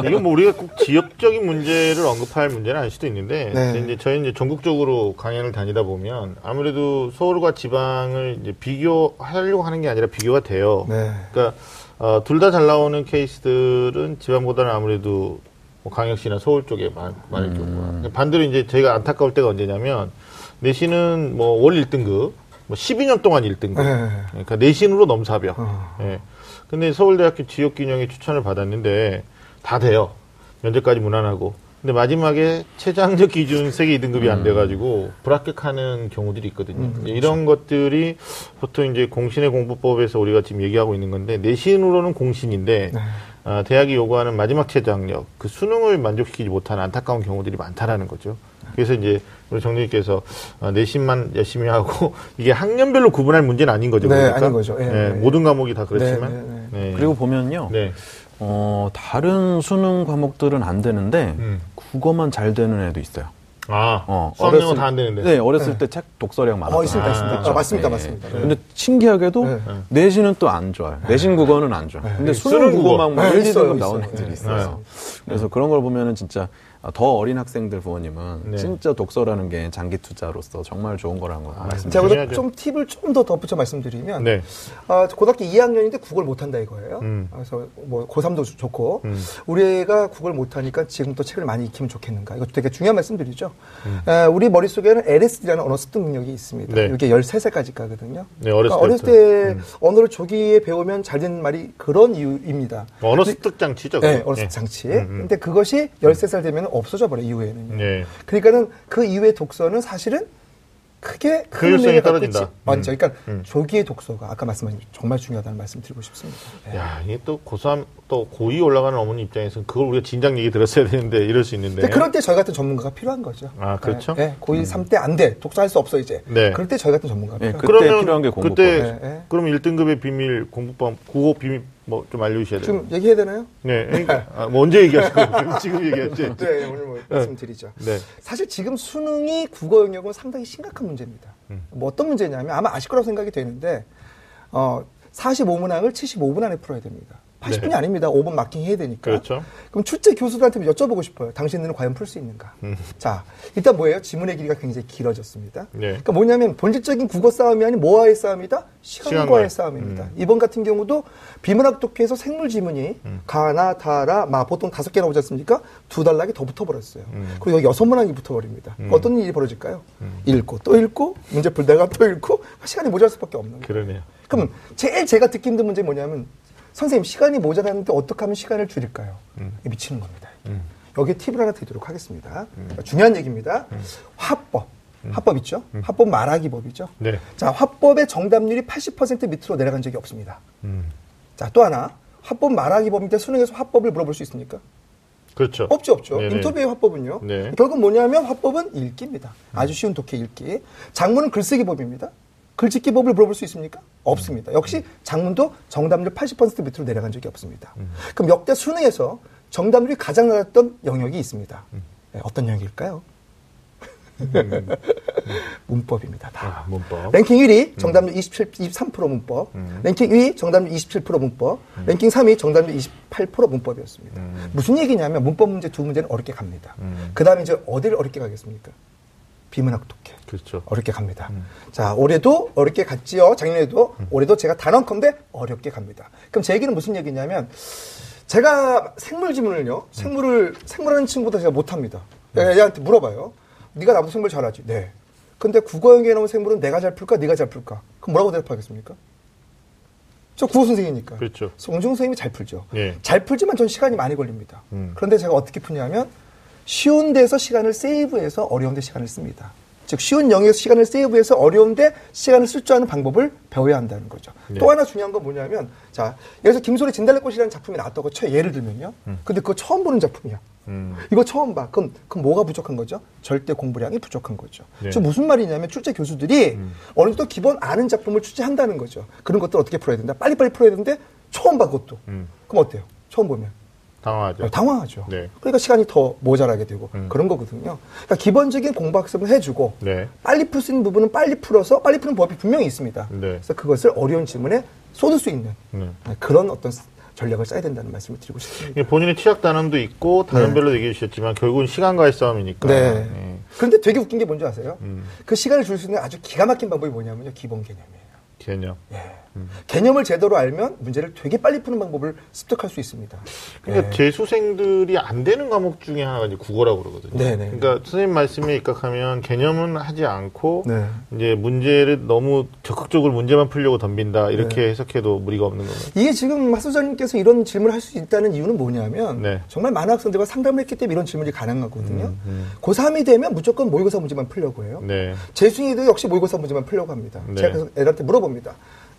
A: 이건 뭐 우리가 꼭 지역적인 문제를 언급할 문제는 아닐 수도 있는데
C: 네.
A: 이제 저희 이제 전국적으로 강연을 다니다 보면 아무래도 서울과 지방을 이제 비교하려고 하는 게 아니라 비교가 돼요.
C: 네.
A: 그러니까 어, 둘 다 잘 나오는 케이스들은 지방보다는 아무래도 뭐 강역시나 서울 쪽에 많, 많을 경우가 반대로 이제 저희가 안타까울 때가 언제냐면 내신은 뭐 월 1등급 뭐 12년 동안 1등급
C: 네.
A: 그러니까 내신으로 넘사벽
C: 어.
A: 예. 근데 서울대학교 지역균형에 추천을 받았는데 다 돼요. 면접까지 무난하고. 근데 마지막에 최장적 기준 세계 2등급이 안 돼가지고 불합격하는 경우들이 있거든요. 이제 이런 것들이 보통 이제 공신의 공부법에서 우리가 지금 얘기하고 있는 건데 내신으로는 공신인데 아, 대학이 요구하는 마지막 최저학력 그 수능을 만족시키지 못하는 안타까운 경우들이 많다라는 거죠. 그래서 이제 우리 정리님께서 아, 내신만 열심히 하고 <laughs> 이게 학년별로 구분할 문제는 아닌 거죠.
C: 네,
A: 그러니까?
C: 아닌 거죠. 예,
A: 네,
C: 예.
A: 모든 과목이 다 그렇지만
C: 네, 네,
A: 네.
B: 그리고 보면요.
A: 네.
B: 어, 다른 수능 과목들은 안 되는데
A: 음.
B: 국어만 잘 되는 애도 있어요.
A: 아,
B: 어,
A: 수학영어 다안 되는데.
B: 네, 어렸을 때책 독서량 많았어요.
C: 어, 있습니다, 있습니다.
A: 그렇죠.
C: 아, 맞습니다,
B: 네.
C: 맞습니다.
B: 근데 신기하게도
C: 네.
B: 내신은 또 안 좋아요. 내신 국어는 안 좋아 요. 근데 수능
A: 수능
B: 국어
A: 국어.
B: 막
C: 네,
B: 1, 2등급
C: 있어요,
B: 나온. 애들이
C: 네.
B: 있어요. 그래서 그런 걸 보면은 진짜 더 어린 학생들 부모님은
A: 네.
B: 진짜 독서라는 게 장기 투자로서 정말 좋은 거라는 거 말씀드립니다.
C: 제가
A: 중요하죠.
C: 그래서 좀 팁을 좀 더 덧붙여 말씀드리면
A: 네.
C: 아, 고등학교 2학년인데 국어를 못한다 이거예요.
A: 음.
C: 그래서 뭐 고3도 좋고
A: 음.
C: 우리 애가 국어를 못하니까 지금부터 책을 많이 익히면 좋겠는가. 이것도 되게 중요한 말씀드리죠.
A: 음.
C: 아, 우리 머릿속에는 LSD라는 언어 습득 능력이 있습니다.
A: 네.
C: 이게 13살까지 가거든요.
A: 네, 어렸을
C: 어렸을
A: 때부터.
C: 때
A: 음.
C: 언어를 조기에 배우면 잘 되는 말이 그런 이유입니다.
A: 언어 습득 장치죠.
C: 네,
A: 그거.
C: 어렸을
A: 예.
C: 때 장치.
A: 음, 음.
C: 근데 그것이 13살 되면 없어져 버려, 이후에는.
A: 네.
C: 그러니까는 그 이후의 독서는 사실은 크게 큰
A: 효율성이
C: 의미를
A: 떨어진다.
C: 있지. 맞죠.
A: 음.
C: 그러니까
A: 음.
C: 조기의 독서가 아까 말씀하신 정말 중요하다는 말씀 드리고 싶습니다. 네.
A: 야, 이게 또 고3, 또 고2 올라가는 어머니 입장에서는 그걸 우리가 진작 얘기 들었어야 되는데 이럴 수 있는데.
C: 근데 그럴 때 저희 같은 전문가가 필요한 거죠.
A: 아, 그렇죠?
C: 네, 네. 고2, 3때 안 돼. 독서할 수 없어, 이제.
A: 네.
C: 그럴 때 저희 같은 전문가가
B: 네,
C: 필요한
B: 그-. 그때 필요한 게 공부법.
A: 그때
C: 네, 네.
A: 그럼 1등급의 비밀 공부법 국어 비밀 뭐 좀 알려주셔야 돼요.
C: 지금 얘기해야 되나요?
A: 네, 그러니까 아, 뭐 언제 얘기하실 거예요? 지금 얘기하죠. <laughs>
C: 네, 오늘 뭐 말씀드리죠.
A: 네.
C: 사실 지금 수능이 국어 영역은 상당히 심각한 문제입니다.
A: 음.
C: 뭐 어떤 문제냐면 아마 아실 거라고 생각이 되는데 어 45문항을 75분 안에 풀어야 됩니다. 80분이
A: 네.
C: 아닙니다. 5분 마킹 해야 되니까.
A: 그렇죠.
C: 그럼 출제 교수들한테 여쭤보고 싶어요. 당신들은 과연 풀 수 있는가?
A: 음.
C: 자, 일단 뭐예요? 지문의 길이가 굉장히 길어졌습니다.
A: 네.
C: 그러니까 뭐냐면 본질적인 국어 싸움이 아닌 뭐와의 싸움이다? 시간과의
A: 시간과의.
C: 싸움입니다.
A: 음.
C: 이번 같은 경우도 비문학 독해에서 생물 지문이
A: 음.
C: 가나, 다라, 마 보통 다섯 개 나오지 않습니까? 두 달락이 더 붙어버렸어요.
A: 음.
C: 그리고 여기 여섯 문항이 붙어버립니다.
A: 음.
C: 어떤 일이 벌어질까요? 읽고 또 읽고 문제 풀다가 또 읽고 시간이 모자랄 수밖에 없는 거예요.
A: 그러네요.
C: 그럼 제일 제가 듣기 힘든 문제 뭐냐면 선생님 시간이 모자라는데 어떻게 하면 시간을 줄일까요? 이게 미치는 겁니다.
A: 음.
C: 여기에 팁을 하나 드리도록 하겠습니다. 중요한 얘기입니다. 화법. 화법 있죠? 화법 말하기 법이죠.
A: 네.
C: 자, 화법의 정답률이 80% 밑으로 내려간 적이 없습니다.
A: 음.
C: 자, 또 하나. 화법 말하기 법인데 수능에서 화법을 물어볼 수 있습니까?
A: 그렇죠.
C: 없죠, 없죠.
A: 네네.
C: 인터뷰의 화법은요.
A: 네.
C: 결국 뭐냐면 화법은 읽기입니다. 아주 쉬운 독해 읽기. 장문은 글쓰기 법입니다. 글짓기 법을 물어볼 수 있습니까? 없습니다. 역시 장문도 정답률 80% 밑으로 내려간 적이 없습니다.
A: 음.
C: 그럼 역대 수능에서 정답률이 가장 낮았던 영역이 있습니다.
A: 음.
C: 네, 어떤 영역일까요? <laughs> 문법입니다. 다.
A: 아, 문법.
C: 랭킹 1위 정답률 27, 23% 문법.
A: 음.
C: 랭킹 2위 정답률 27% 문법. 랭킹 3위 정답률 28% 문법이었습니다.
A: 음.
C: 무슨 얘기냐면 문법 문제 두 문제는 어렵게 갑니다.
A: 음.
C: 그 다음에 이제 어디를 어렵게 가겠습니까? 비문학 독해.
A: 그렇죠.
C: 어렵게 갑니다.
A: 음.
C: 자, 올해도 어렵게 갔지요. 작년에도. 올해도 제가 단언컨대 어렵게 갑니다. 그럼 제 얘기는 무슨 얘기냐면, 제가 생물 지문을요, 생물을, 생물하는 친구보다 제가 못합니다. 애한테 물어봐요. 네가 나보다 생물 잘하지? 네. 근데 국어 영역에 나온 생물은 내가 잘 풀까? 네가 잘 풀까? 그럼 뭐라고 대답하겠습니까? 저 국어 선생이니까.
A: 그렇죠.
C: 송중 선생님이 잘 풀죠.
A: 예.
C: 잘 풀지만 전 시간이 많이 걸립니다.
A: 음.
C: 그런데 제가 어떻게 푸냐면 쉬운 데서 시간을 세이브해서 어려운 데 시간을 씁니다. 즉 쉬운 영역에서 시간을 세이브해서 어려운 데 시간을 쓸 줄 아는 방법을 배워야 한다는 거죠.
A: 네.
C: 또 하나 중요한 건 뭐냐면 자 여기서 김소리 진달래꽃이라는 작품이 나왔다고 쳐 예를 들면요. 근데 그거 처음 보는 작품이야.
A: 음.
C: 이거 처음 봐. 그럼, 그럼 뭐가 부족한 거죠? 절대 공부량이 부족한 거죠.
A: 네.
C: 무슨 말이냐면 출제 교수들이
A: 음.
C: 어느 정도 기본 아는 작품을 출제한다는 거죠. 그런 것들 어떻게 풀어야 된다? 빨리빨리 풀어야 되는데 처음 봐 그것도.
A: 음.
C: 그럼 어때요? 처음 보면.
A: 당황하죠.
C: 당황하죠.
A: 네.
C: 그러니까 시간이 더 모자라게 되고
A: 음.
C: 그런 거거든요. 그러니까 기본적인 공부 학습을 해주고
A: 네.
C: 빨리 풀 수 있는 부분은 빨리 풀어서 빨리 푸는 법이 분명히 있습니다.
A: 네.
C: 그래서 그것을 어려운 질문에 쏟을 수 있는
A: 네.
C: 그런 어떤 전략을 짜야 된다는 말씀을 드리고 싶습니다.
A: 본인의 취약 단원도 있고 단원별로 얘기해 주셨지만 결국은 시간과의 싸움이니까.
C: 네.
A: 예.
C: 그런데 되게 웃긴 게 뭔지 아세요?
A: 음.
C: 그 시간을 줄 수 있는 아주 기가 막힌 방법이 뭐냐면요. 기본 개념이에요.
A: 개념.
C: 개념을 제대로 알면 문제를 되게 빨리 푸는 방법을 습득할 수 있습니다.
A: 그러니까 재수생들이 안 되는 과목 중에 하나가 이제 국어라고 그러거든요.
C: 네네.
A: 그러니까 선생님 말씀에 입각하면 개념은 하지 않고
C: 네.
A: 이제 문제를 너무 적극적으로 문제만 풀려고 덤빈다 이렇게
C: 네.
A: 해석해도 무리가 없는 거예요.
C: 이게 지금 학소장님께서 이런 질문을 할 수 있다는 이유는 뭐냐면
A: 네.
C: 정말 많은 학생들과 상담을 했기 때문에 이런 질문이 가능하거든요.
A: 음,
C: 고3이 되면 무조건 모의고사 문제만 풀려고 해요.
A: 네.
C: 재수생도 역시 모의고사 문제만 풀려고 합니다.
A: 네.
C: 제가 그래서 애들한테 물어봅니다.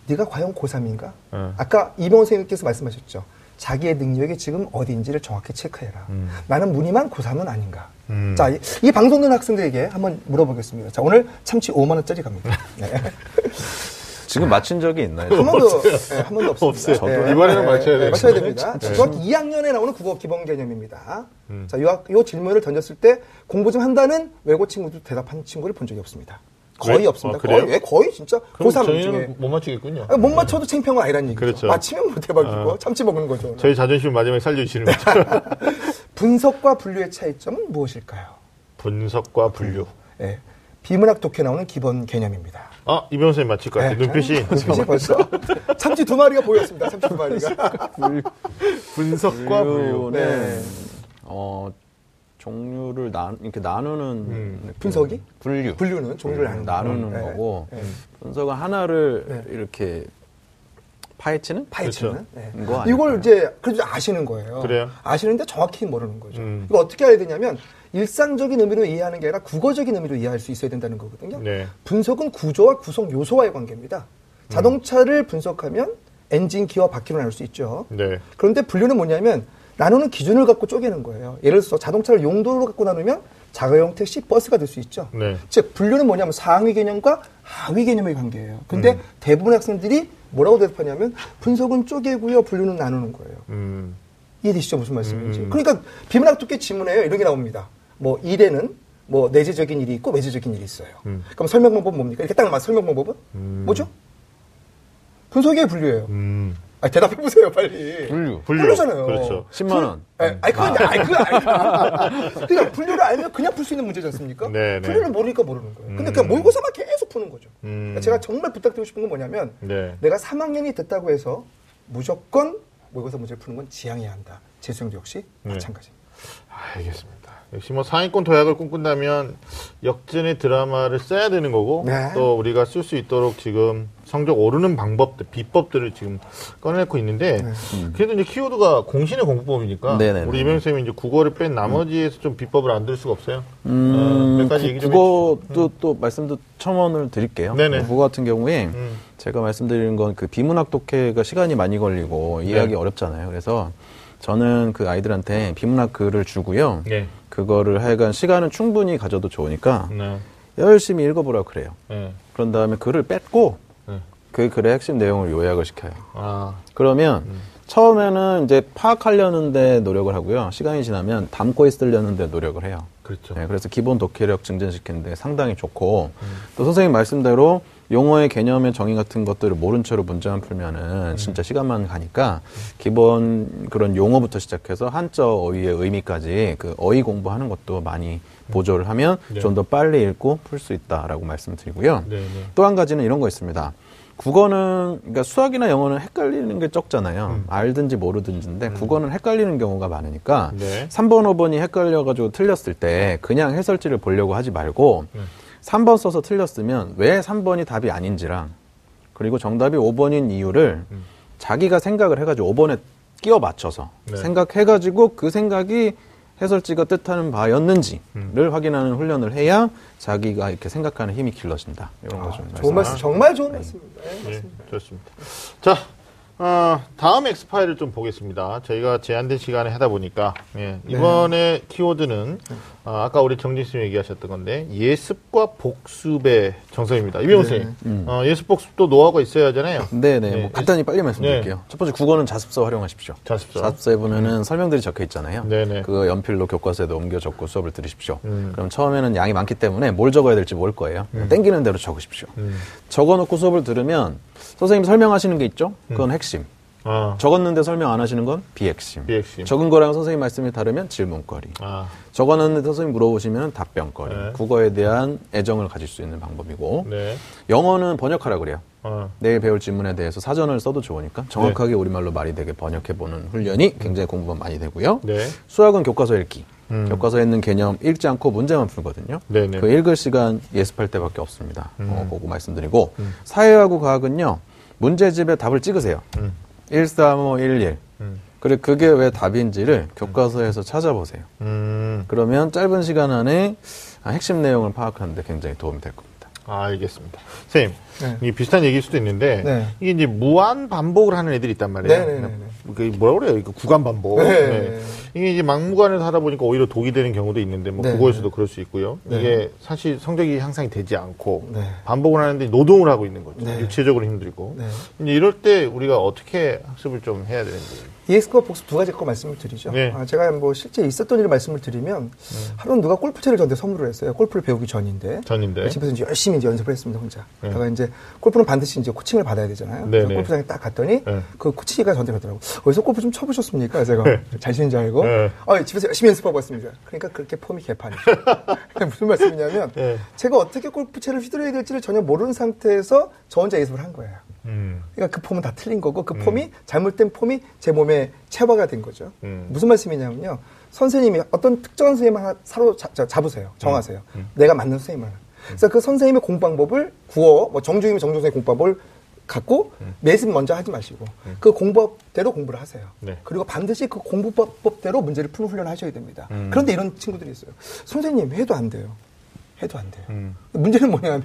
C: 네가 과연 고3인가?
A: 어.
C: 아까 이병헌 선생님께서 말씀하셨죠. 자기의 능력이 지금 어디인지를 정확히 체크해라. 나는 무늬만 고3은 아닌가?
A: 음.
C: 자, 이, 이 방송 듣는 학생들에게 한번 물어보겠습니다. 자, 오늘 참치 5만원짜리 갑니다. <laughs> 네.
B: 지금 맞춘 적이 있나요?
C: 한 번도, 네, 한 번도 없습니다.
A: 없어요.
B: 저도
A: 이번에는 맞춰야 돼요.
C: 맞춰야 됩니다.
A: 네.
C: 중학교 2학년에 나오는 국어 기본 개념입니다.
A: 음.
C: 자, 요, 요 질문을 던졌을 때 공부 좀 한다는 외고 친구도 대답한 친구를 본 적이 없습니다. 거의
A: 왜?
C: 없습니다.
A: 아?
C: 거의, 예, 거의 진짜
A: 그럼
C: 고3 중에.
A: 저희는 못 맞추겠군요.
C: 아니, 못 맞춰도 건 아니라는 얘기죠.
A: 그렇죠.
C: 맞히면 뭐 대박이고
A: 어.
C: 참치 먹는 거죠.
A: 저희 자존심 마지막에 살려주시는 거죠. <laughs>
C: 분석과 분류의 차이점은 무엇일까요?
A: 분석과 분류.
C: 예. 비문학 독해 나오는 기본 개념입니다.
A: 아, 이병 선생님 맞힐 것 같아요.
C: 네.
A: 눈빛이.
C: 눈빛이 벌써 참치 두 마리가 보였습니다. 참치 두 마리가.
A: 분석과 분류.
B: 분류는
C: 네.
B: 어, 종류를 나, 이렇게 나누는
A: 음.
C: 분석이?
B: 분류.
C: 분류는 종류를
B: 음,
C: 나누는 네.
B: 거고
C: 네.
B: 분석은 하나를
C: 네.
B: 이렇게 파헤치는
C: 파헤치는.
A: 그렇죠.
C: 네.
B: 거
C: 이걸
B: 아닐까요?
C: 이제 그래도 아시는 거예요.
A: 그래요?
C: 아시는데 정확히 모르는 거죠.
A: 음.
C: 이거 어떻게 알아야 되냐면 일상적인 의미로 이해하는 게 아니라 국어적인 의미로 이해할 수 있어야 된다는 거거든요.
A: 네.
C: 분석은 구조와 구성 요소와의 관계입니다. 자동차를 분석하면 엔진, 기어, 바퀴로 나눌 수 있죠.
A: 네.
C: 그런데 분류는 뭐냐면 나누는 기준을 갖고 쪼개는 거예요. 예를 들어서 자동차를 용도로 갖고 나누면 자가용 택시, 버스가 될 수 있죠.
A: 네.
C: 즉 분류는 뭐냐면 상위 개념과 하위 개념의 관계예요. 근데
A: 음.
C: 대부분 학생들이 뭐라고 대답하냐면 분석은 쪼개고요, 분류는 나누는 거예요.
A: 음.
C: 이해되시죠 무슨 말씀인지?
A: 음.
C: 그러니까 비문학 두께 지문에요 이런 게 나옵니다. 뭐 일에는 뭐 내재적인 일이 있고 외재적인 일이 있어요.
A: 음.
C: 그럼 설명 방법은 뭡니까? 이렇게 딱 맞. 설명 방법은
A: 음.
C: 뭐죠? 분석의 분류예요.
A: 음.
C: 아, 대답해 보세요 빨리.
B: 분류.
A: 분류.
C: 분류 잖아요.
A: 그렇죠.
B: 10만 원.
C: 예, 아니 그건 아니 그거 아니. <laughs> 그러니까 분류를 알면 그냥 풀 수 있는 문제지 않습니까?
A: 네, 네.
C: 분류를 모르니까 모르는 거예요. 근데
A: 음.
C: 그냥 모의고사만 계속 푸는 거죠.
A: 음.
C: 그러니까 제가 정말 부탁드리고 싶은 건 뭐냐면
A: 네.
C: 내가 3학년이 됐다고 해서 무조건 모의고사 문제를 푸는 건 지양해야 한다. 재수생도 역시
A: 네.
C: 마찬가지입니다.
A: 알겠습니다. 역시 뭐 상위권 도약을 꿈꾼다면 역전의 드라마를 써야 되는 거고
C: 네.
A: 또 우리가 쓸 수 있도록 지금 성적 오르는 방법들, 비법들을 지금 꺼내놓고 있는데
C: 네.
A: 그래도 이제 키워드가 공신의 공부법이니까
B: 네네네.
A: 우리 이병 쌤이 이제 국어를 뺀 나머지에서 좀 비법을 안 들 수가 없어요.
B: 음,
A: 어, 몇 가지
B: 구-
A: 얘기 좀
B: 국어도 또 말씀도 첨언을 드릴게요.
A: 네네.
B: 국어 같은 경우에
A: 음.
B: 제가 말씀드리는 건 그 비문학 독해가 시간이 많이 걸리고 이해하기
A: 네.
B: 어렵잖아요. 그래서 저는 그 아이들한테 비문학 글을 주고요.
A: 네.
B: 그거를 하여간 시간은 충분히 가져도 좋으니까
A: 네.
B: 열심히 읽어보라고 그래요.
A: 네.
B: 그런 다음에 글을 뺏고
A: 네.
B: 그 글의 핵심 내용을 요약을 시켜요.
A: 아,
B: 그러면 처음에는 이제 파악하려는데 노력을 하고요. 시간이 지나면 담고 있으려는데 노력을 해요.
A: 그렇죠.
B: 네, 그래서 기본 독해력 증진시키는데 상당히 좋고 또 선생님 말씀대로 용어의 개념의 정의 같은 것들을 모른 채로 문제만 풀면은 진짜 시간만 가니까 기본 그런 용어부터 시작해서 한자 어휘의 의미까지 그 어휘 공부하는 것도 많이 보조를 하면
A: 네.
B: 좀더 빨리 읽고 풀 수 있다라고 말씀드리고요.
A: 네, 네.
B: 또한 가지는 이런 거 있습니다. 국어는 그러니까 수학이나 영어는 헷갈리는 게 적잖아요. 알든지 모르든지인데 국어는 헷갈리는 경우가 많으니까
A: 네.
B: 3번, 5번이 헷갈려가지고 틀렸을 때 그냥 해설지를 보려고 하지 말고
A: 네.
B: 3번 써서 틀렸으면 왜 3번이 답이 아닌지랑 그리고 정답이 5번인 이유를
A: 음.
B: 자기가 생각을 해가지고 5번에 끼워 맞춰서
A: 네.
B: 생각해가지고 그 생각이 해설지가 뜻하는 바였는지를
A: 음.
B: 확인하는 훈련을 해야 자기가 이렇게 생각하는 힘이 길러진다. 이런 거좀
C: 아, 좋은 말씀,
B: 말씀.
C: 정말 좋은 말씀입니다. 네,
A: 예,
C: 맞습니다.
A: 좋습니다. 자, 어, 다음 엑스파일을 좀 보겠습니다. 저희가 제한된 시간에 하다 보니까, 예, 이번에 키워드는, 어, 아 까 우리 정진수님 얘기하셨던 건데, 예습과 복습의 정성입니다. 이병호
C: 네.
A: 선생님, 어, 예습 복습도 노하우가 있어야 하잖아요.
B: 네네.
A: 네.
B: 뭐 간단히 빨리 말씀드릴게요. 첫 번째 국어는 자습서 활용하십시오.
A: 자습서.
B: 자습서에 보면은 설명들이 적혀 있잖아요.
A: 네네.
B: 그거 연필로 교과서에도 옮겨 적고 수업을 들으십시오.
A: 음.
B: 그럼 처음에는 양이 많기 때문에 뭘 적어야 될지 모를 거예요. 땡기는 대로 적으십시오.
A: 음.
B: 적어놓고 수업을 들으면 선생님 설명하시는 게 있죠? 그건 핵심.
A: 아,
B: 적었는데 설명 안 하시는 건 비핵심.
A: 비핵심.
B: 적은 거랑 선생님 말씀이 다르면 질문거리.
A: 아,
B: 적어놨는데 선생님 물어보시면 답변거리.
A: 네.
B: 국어에 대한 애정을 가질 수 있는 방법이고.
A: 네.
B: 영어는 번역하라 그래요.
A: 어,
B: 내일 배울 질문에 대해서 사전을 써도 좋으니까 정확하게 우리말로 말이 되게 번역해보는 훈련이 굉장히 공부가 많이 되고요.
A: 네.
B: 수학은 교과서 읽기.
A: 음.
B: 교과서에 있는 개념 읽지 않고 문제만 풀거든요.
A: 네네.
B: 그 읽을 시간 예습할 때밖에 없습니다. 어,
A: 음.
B: 보고 말씀드리고 사회하고 과학은요. 문제집에 답을 찍으세요.
A: 음.
B: 13511.
A: 음.
B: 그리고 그게 왜 답인지를 교과서에서 찾아보세요.
A: 음,
B: 그러면 짧은 시간 안에 아, 핵심 내용을 파악하는데 굉장히 도움이 될 겁니다.
A: 아, 알겠습니다. 선생님,
C: 네.
A: 이게 비슷한 얘기일 수도 있는데,
C: 네.
A: 이게 이제 무한 반복을 하는 애들이 있단 말이에요.
C: 네,
A: 그 뭐라 그래요? 이거 구간 반복. 이게 이제 막무가내로 하다 보니까 오히려 독이 되는 경우도 있는데, 뭐
C: 네.
A: 국어에서도 그럴 수 있고요.
C: 네.
A: 이게 사실 성적이 향상이 되지 않고,
C: 네.
A: 반복을 하는데 노동을 하고 있는 거죠.
C: 네.
A: 육체적으로 힘들고.
C: 네.
A: 이제 이럴 때 우리가 어떻게 학습을 좀 해야 되는지.
C: EX과 복습 두 가지 거 말씀을 드리죠.
A: 네.
C: 아, 제가 뭐 실제 있었던 일을 말씀을 드리면 하루는 누가 골프채를 저한테 선물을 했어요. 골프를 배우기 전인데.
A: 전인데.
C: 집에서 이제 열심히 이제 연습을 했습니다, 혼자.
A: 네.
C: 제가 이제 골프는 반드시 이제 코칭을 받아야 되잖아요.
A: 네, 네.
C: 골프장에 딱 갔더니
A: 네.
C: 그 코치가 저한테 그러더라고. 어디서 골프 좀 쳐보셨습니까? 제가 <laughs> 잘 치는 줄 알고.
A: 네.
C: 아, 집에서 열심히 연습하고 왔습니다. 그러니까 그렇게 폼이 개판이죠. <laughs> 무슨 말씀이냐면
A: 네.
C: 제가 어떻게 골프채를 휘두르야 될지를 전혀 모르는 상태에서 저 혼자 연습을 한 거예요.
A: 음.
C: 그러니까 그 폼은 다 틀린 거고 그 폼이 잘못된 폼이 제 몸에 체화가 된 거죠.
A: 음.
C: 무슨 말씀이냐면요. 선생님이 어떤 특정한 선생님 하나 사로 잡, 잡으세요. 정하세요.
A: 음.
C: 내가 맞는 선생님 하나. 그래서 그 선생님의 공부 방법을 구어, 뭐 정중이면 정중 선생님 공법을 갖고
A: 음.
C: 매습 먼저 하지 마시고 그 공법대로 공부를 하세요.
A: 네.
C: 그리고 반드시 그 공부법대로 문제를 푸는 훈련을 하셔야 됩니다.
A: 음.
C: 그런데 이런 친구들이 있어요. 선생님 해도 안 돼요. 해도 안 돼요.
A: 음.
C: 문제는 뭐냐면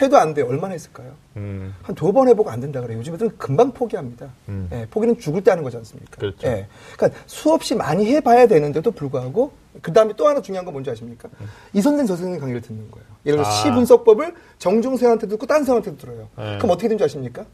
C: 해도 안 돼요. 얼마나 했을까요?
A: 음.
C: 한두 번 해보고 안 된다 그래요. 요즘 애들은 금방 포기합니다.
A: 음.
C: 예, 포기는 죽을 때 하는 거지 않습니까?
A: 그렇죠.
C: 예. 그러니까 수없이 많이 해봐야 되는데도 불구하고 그 다음에 또 하나 중요한 건 뭔지 아십니까? 이 선생 저 선생 강의를 듣는 거예요. 예를 들어
A: 아.
C: 시 분석법을 정중생한테 듣고 딴 사람한테도 들어요.
A: 네.
C: 그럼 어떻게 되는지 아십니까?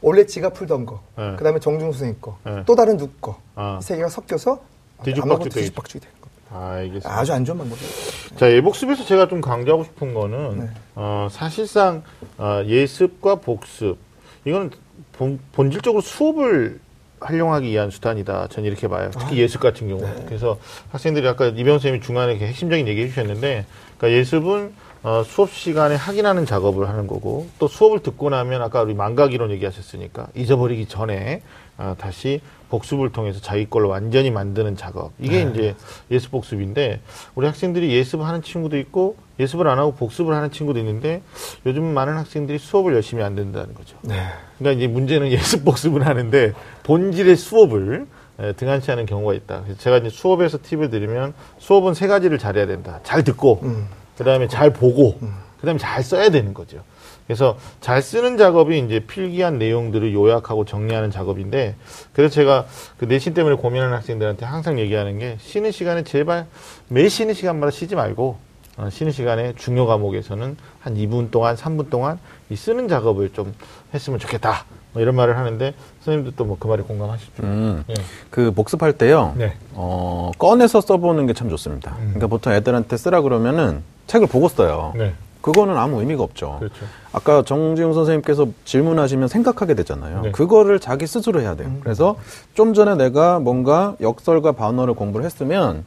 C: 원래 지가 풀던 거,
A: 네.
C: 그 다음에 정중 선생님 거,
A: 네.
C: 또 다른 누구 거,
A: 아.
C: 이세 개가 섞여서
A: 뒤죽박죽
C: 되는.
A: 아, 알겠습니다.
C: 아주 안 좋은 방법이에요.
A: 자, 예복습에서 제가 좀 강조하고 싶은 거는,
C: 네.
A: 어, 사실상, 어, 예습과 복습, 이거는 본, 본질적으로 수업을 활용하기 위한 수단이다. 전 이렇게 봐요. 특히 예습 같은 경우. 는 그래서 학생들이 아까 이병 선생님이 중간에 이렇게 핵심적인 얘기 해주셨는데, 그러니까 예습은 어, 수업 시간에 확인하는 작업을 하는 거고, 또 수업을 듣고 나면 아까 우리 망각 이론 얘기하셨으니까, 잊어버리기 전에 어, 다시 복습을 통해서 자기 걸로 완전히 만드는 작업. 이게 이제 예습 복습인데, 우리 학생들이 예습을 하는 친구도 있고, 예습을 안 하고 복습을 하는 친구도 있는데, 요즘 많은 학생들이 수업을 열심히 안 된다는 거죠.
C: 네.
A: 그러니까 이제 문제는 <laughs> 예습 복습을 하는데 본질의 수업을 에, 등한치 않은 경우가 있다. 그래서 제가 이제 수업에서 팁을 드리면 수업은 세 가지를 잘해야 된다. 잘 듣고,
C: 음.
A: 그 다음에 잘 보고, 그 다음에 잘 써야 되는 거죠. 그래서 잘 쓰는 작업이 이제 필기한 내용들을 요약하고 정리하는 작업인데, 그래서 제가 그 내신 때문에 고민하는 학생들한테 항상 얘기하는 게 쉬는 시간에 제발 매 쉬는 시간마다 쉬지 말고, 어, 쉬는 시간에 중요 과목에서는 한 2분 동안, 3분 동안 이 쓰는 작업을 좀 했으면 좋겠다. 뭐 이런 말을 하는데, 선생님도 또 뭐 그 말에 공감하시죠?
B: 음.
A: 예.
B: 그 복습할 때요.
A: 네.
B: 어, 꺼내서 써보는 게 참 좋습니다.
A: 음.
B: 그러니까 보통 애들한테 쓰라 그러면은 책을 보고 써요.
A: 네.
B: 그거는 아무 의미가 없죠.
A: 그렇죠.
B: 아까 정지용 선생님께서 질문하시면 생각하게 되잖아요.
A: 네.
B: 그거를 자기 스스로 해야 돼요. 그래서 좀 전에 내가 뭔가 역설과 반어를 공부를 했으면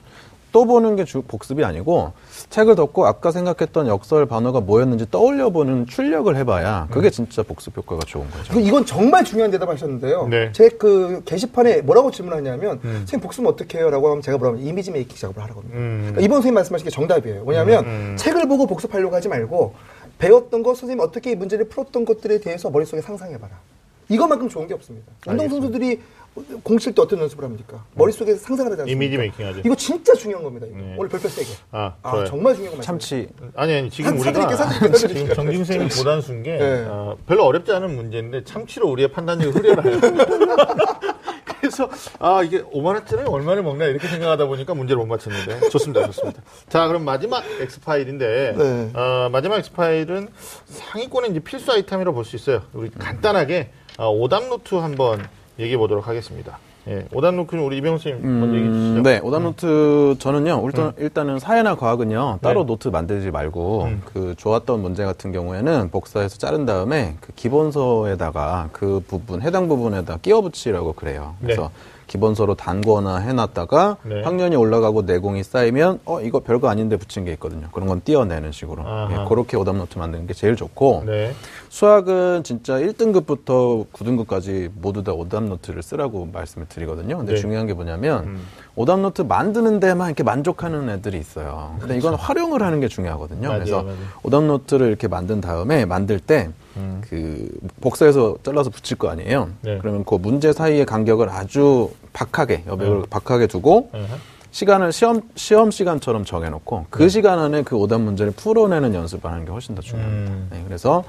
B: 또 보는 게 주- 복습이 아니고 책을 덮고 아까 생각했던 역설 반어가 뭐였는지 떠올려보는 출력을 해봐야 그게 진짜 복습 효과가 좋은 거죠.
C: 그 이건 정말 중요한 대답하셨는데요.
A: 네.
C: 제그 게시판에 뭐라고 질문하냐면
A: 음.
C: 선생님 복습은 어떻게 해요? 라고 하면 제가 뭐라면 이미지 메이킹 작업을 하라고 합니다.
A: 음.
C: 그러니까 이번 선생님 말씀하신 게 정답이에요. 뭐냐면
A: 음, 음.
C: 책을 보고 복습하려고 하지 말고 배웠던 거 선생님 어떻게 이 문제를 풀었던 것들에 대해서 머릿속에 상상해봐라. 이것만큼 좋은 게 없습니다. 운동 선수들이 공칠 때 어떤 연습을 합니까? 머릿속에 상상을 하지 않습니까?
A: 이미지 메이킹 하죠.
C: 이거 진짜 중요한 겁니다. 이거.
A: 네.
C: 오늘 별표 세게.
A: 아,
C: 아. 정말 중요한 거 말씀.
B: 참치
A: 아니, 아니, 지금
C: 사-
A: 우리가 지금
C: 사드릴게요.
A: 정진 선생님이 보단 쓴 게,
C: 네.
A: 어, 별로 어렵지 않은 문제인데, 참치로 우리의 판단력이 흐려나요. <laughs> 그래서, 아, 이게 5만 원짜리 얼마를 먹나, 이렇게 생각하다 보니까 문제를 못 맞췄는데. 좋습니다, 좋습니다. 자, 그럼 마지막 엑스파일인데,
C: 네.
A: 어, 마지막 엑스파일은 상위권의 이제 필수 아이템이라고 볼 수 있어요. 우리 간단하게, 어, 오답 노트 한번 얘기해 보도록 하겠습니다. 예, 오답노트는 우리 이병훈 선생님 먼저 얘기해 주시죠.
B: 음, 네, 오답노트 저는요. 일단 일단은 사회나 과학은요. 따로
A: 네.
B: 노트 만들지 말고 그 좋았던 문제 같은 경우에는 복사해서 자른 다음에 그 기본서에다가 그 부분 해당 부분에다 끼워 붙이라고 그래요. 그래서
A: 네.
B: 기본서로 단거나 해놨다가
A: 네.
B: 학년이 올라가고 내공이 쌓이면 어 이거 별거 아닌데 붙인 게 있거든요. 그런 건 띄어내는 식으로. 예, 그렇게 오답노트 만드는 게 제일 좋고
A: 네.
B: 수학은 진짜 1등급부터 9등급까지 모두 다 오답노트를 쓰라고 말씀을 드리거든요. 근데
A: 네.
B: 중요한 게 뭐냐면 오답노트 만드는 데만 이렇게 만족하는 애들이 있어요. 근데 이건 활용을 하는 게 중요하거든요.
A: 맞아요,
B: 그래서
A: 맞아요.
B: 오답노트를 이렇게 만든 다음에 만들 때그 복사해서 잘라서 붙일 거 아니에요.
A: 네.
B: 그러면 그 문제 사이의 간격을 아주 박하게 여백을 박하게 두고
A: 네.
B: 시간을 시험 시험 시간처럼 정해놓고 그
A: 네.
B: 시간 안에 그 오답 문제를 풀어내는 연습을 하는 게 훨씬 더 중요합니다.
A: 음.
B: 네, 그래서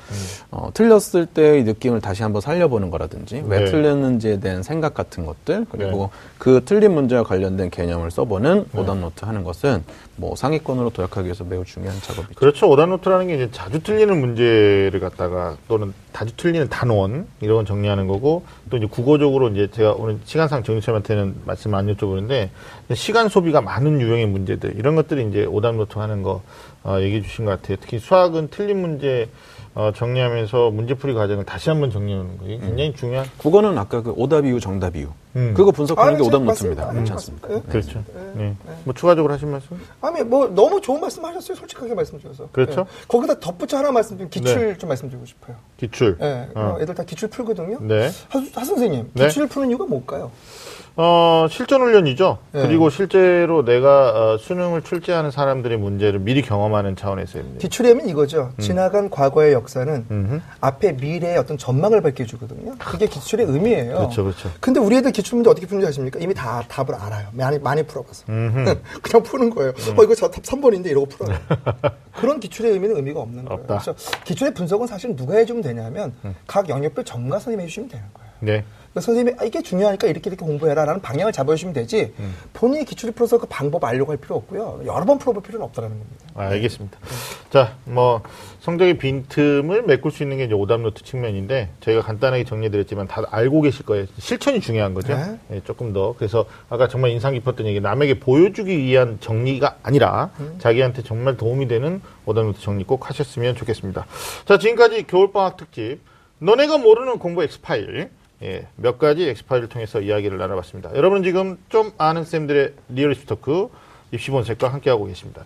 B: 어, 틀렸을 때의 느낌을 다시 한번 살려보는 거라든지 왜
A: 네.
B: 틀렸는지에 대한 생각 같은 것들 그리고 그 틀린 문제와 관련된 개념을 써보는
A: 네.
B: 오답 노트 하는 것은 뭐 상위권으로 도약하기 위해서 매우 중요한 작업이죠.
A: 그렇죠. 오답 노트라는 게 이제 자주 틀리는 문제를 갖다가 또는 자주 틀리는 단원 이런 건 정리하는 거고 또 이제 국어적으로 이제 제가 오늘 시간상 정유쌤한테는 말씀 안 여쭤보는데 시간 소비가 많은 유형의 문제들 이런 것들이 이제 오답노트 하는 거 어, 얘기해 주신 것 같아요. 특히 수학은 틀린 문제 어, 정리하면서 문제풀이 과정을 다시 한번 정리하는 거 이게 굉장히 중요한
B: 국어는 아까 그 오답 이유 정답 이유
A: 음.
B: 그거 분석하는
C: 아,
B: 게
C: 네,
B: 오답. 노트입니다.
C: 음,
B: 그렇지. 않습니까?
C: 네.
A: 그렇죠. 네. 뭐 추가적으로 하신 말씀?
C: 아니 뭐 너무 좋은 말씀하셨어요. 솔직하게 말씀드려서.
A: 그렇죠.
C: 예. 거기다 덧붙여 하나 말씀드리면 기출 좀 말씀드리고 싶어요.
A: 기출.
C: 예.
A: 어.
C: 어, 애들 다 기출 풀거든요.
A: 네.
C: 하, 하 선생님,
A: 네.
C: 기출 푸는 이유가 뭘까요?
A: 어, 실전 훈련이죠.
C: 네.
A: 그리고 실제로 내가 어, 수능을 출제하는 사람들의 문제를 미리 경험하는.
C: 기출의 의미는 이거죠. 지나간 과거의 역사는
A: 음. 음흠.
C: 앞에 미래의 어떤 전망을 밝혀주거든요. 그게 기출의 의미예요.
A: 그렇죠, 그렇죠.
C: 근데 우리 애들 기출 문제 어떻게 푸는지 아십니까? 이미 다 답을 알아요. 많이, 많이.
A: 음흠. <laughs>
C: 그냥 푸는 거예요.
A: 음.
C: 어, 이거 정답 3번인데 이러고 풀어요. <laughs> 그런 기출의 의미는 의미가 없는 거예요.
A: 없다.
C: 그래서 기출의 분석은 사실 누가 해주면 되냐면
A: 음.
C: 각 영역별 전문가 선생님이 해주시면 되는 거예요.
A: 네.
C: 그러니까 선생님이 아, 이게 중요하니까 이렇게 이렇게 공부해라라는 방향을 잡아주시면 되지
A: 음.
C: 본인이 기출을 풀어서 그 방법 알려고 할 필요 없고요. 여러 번 풀어볼 필요는 없다는 겁니다.
A: 아, 알겠습니다. 자, 뭐 성적의 빈틈을 메꿀 수 있는 게 이제 오답 노트 측면인데 저희가 간단하게 정리해드렸지만 다 알고 계실 거예요. 실천이 중요한 거죠.
C: 네.
A: 예, 조금 더. 그래서 아까 정말 인상 깊었던 얘기, 남에게 보여주기 위한 정리가 아니라 자기한테 정말 도움이 되는 오답 노트 정리 꼭 하셨으면 좋겠습니다. 자, 지금까지 겨울방학 특집 너네가 모르는 공부 엑스파일 예, 몇 가지 엑스파일을 통해서 이야기를 나눠봤습니다. 여러분 지금 좀 아는 쌤들의 리얼리스트 토크 입시본색과 함께하고 계십니다.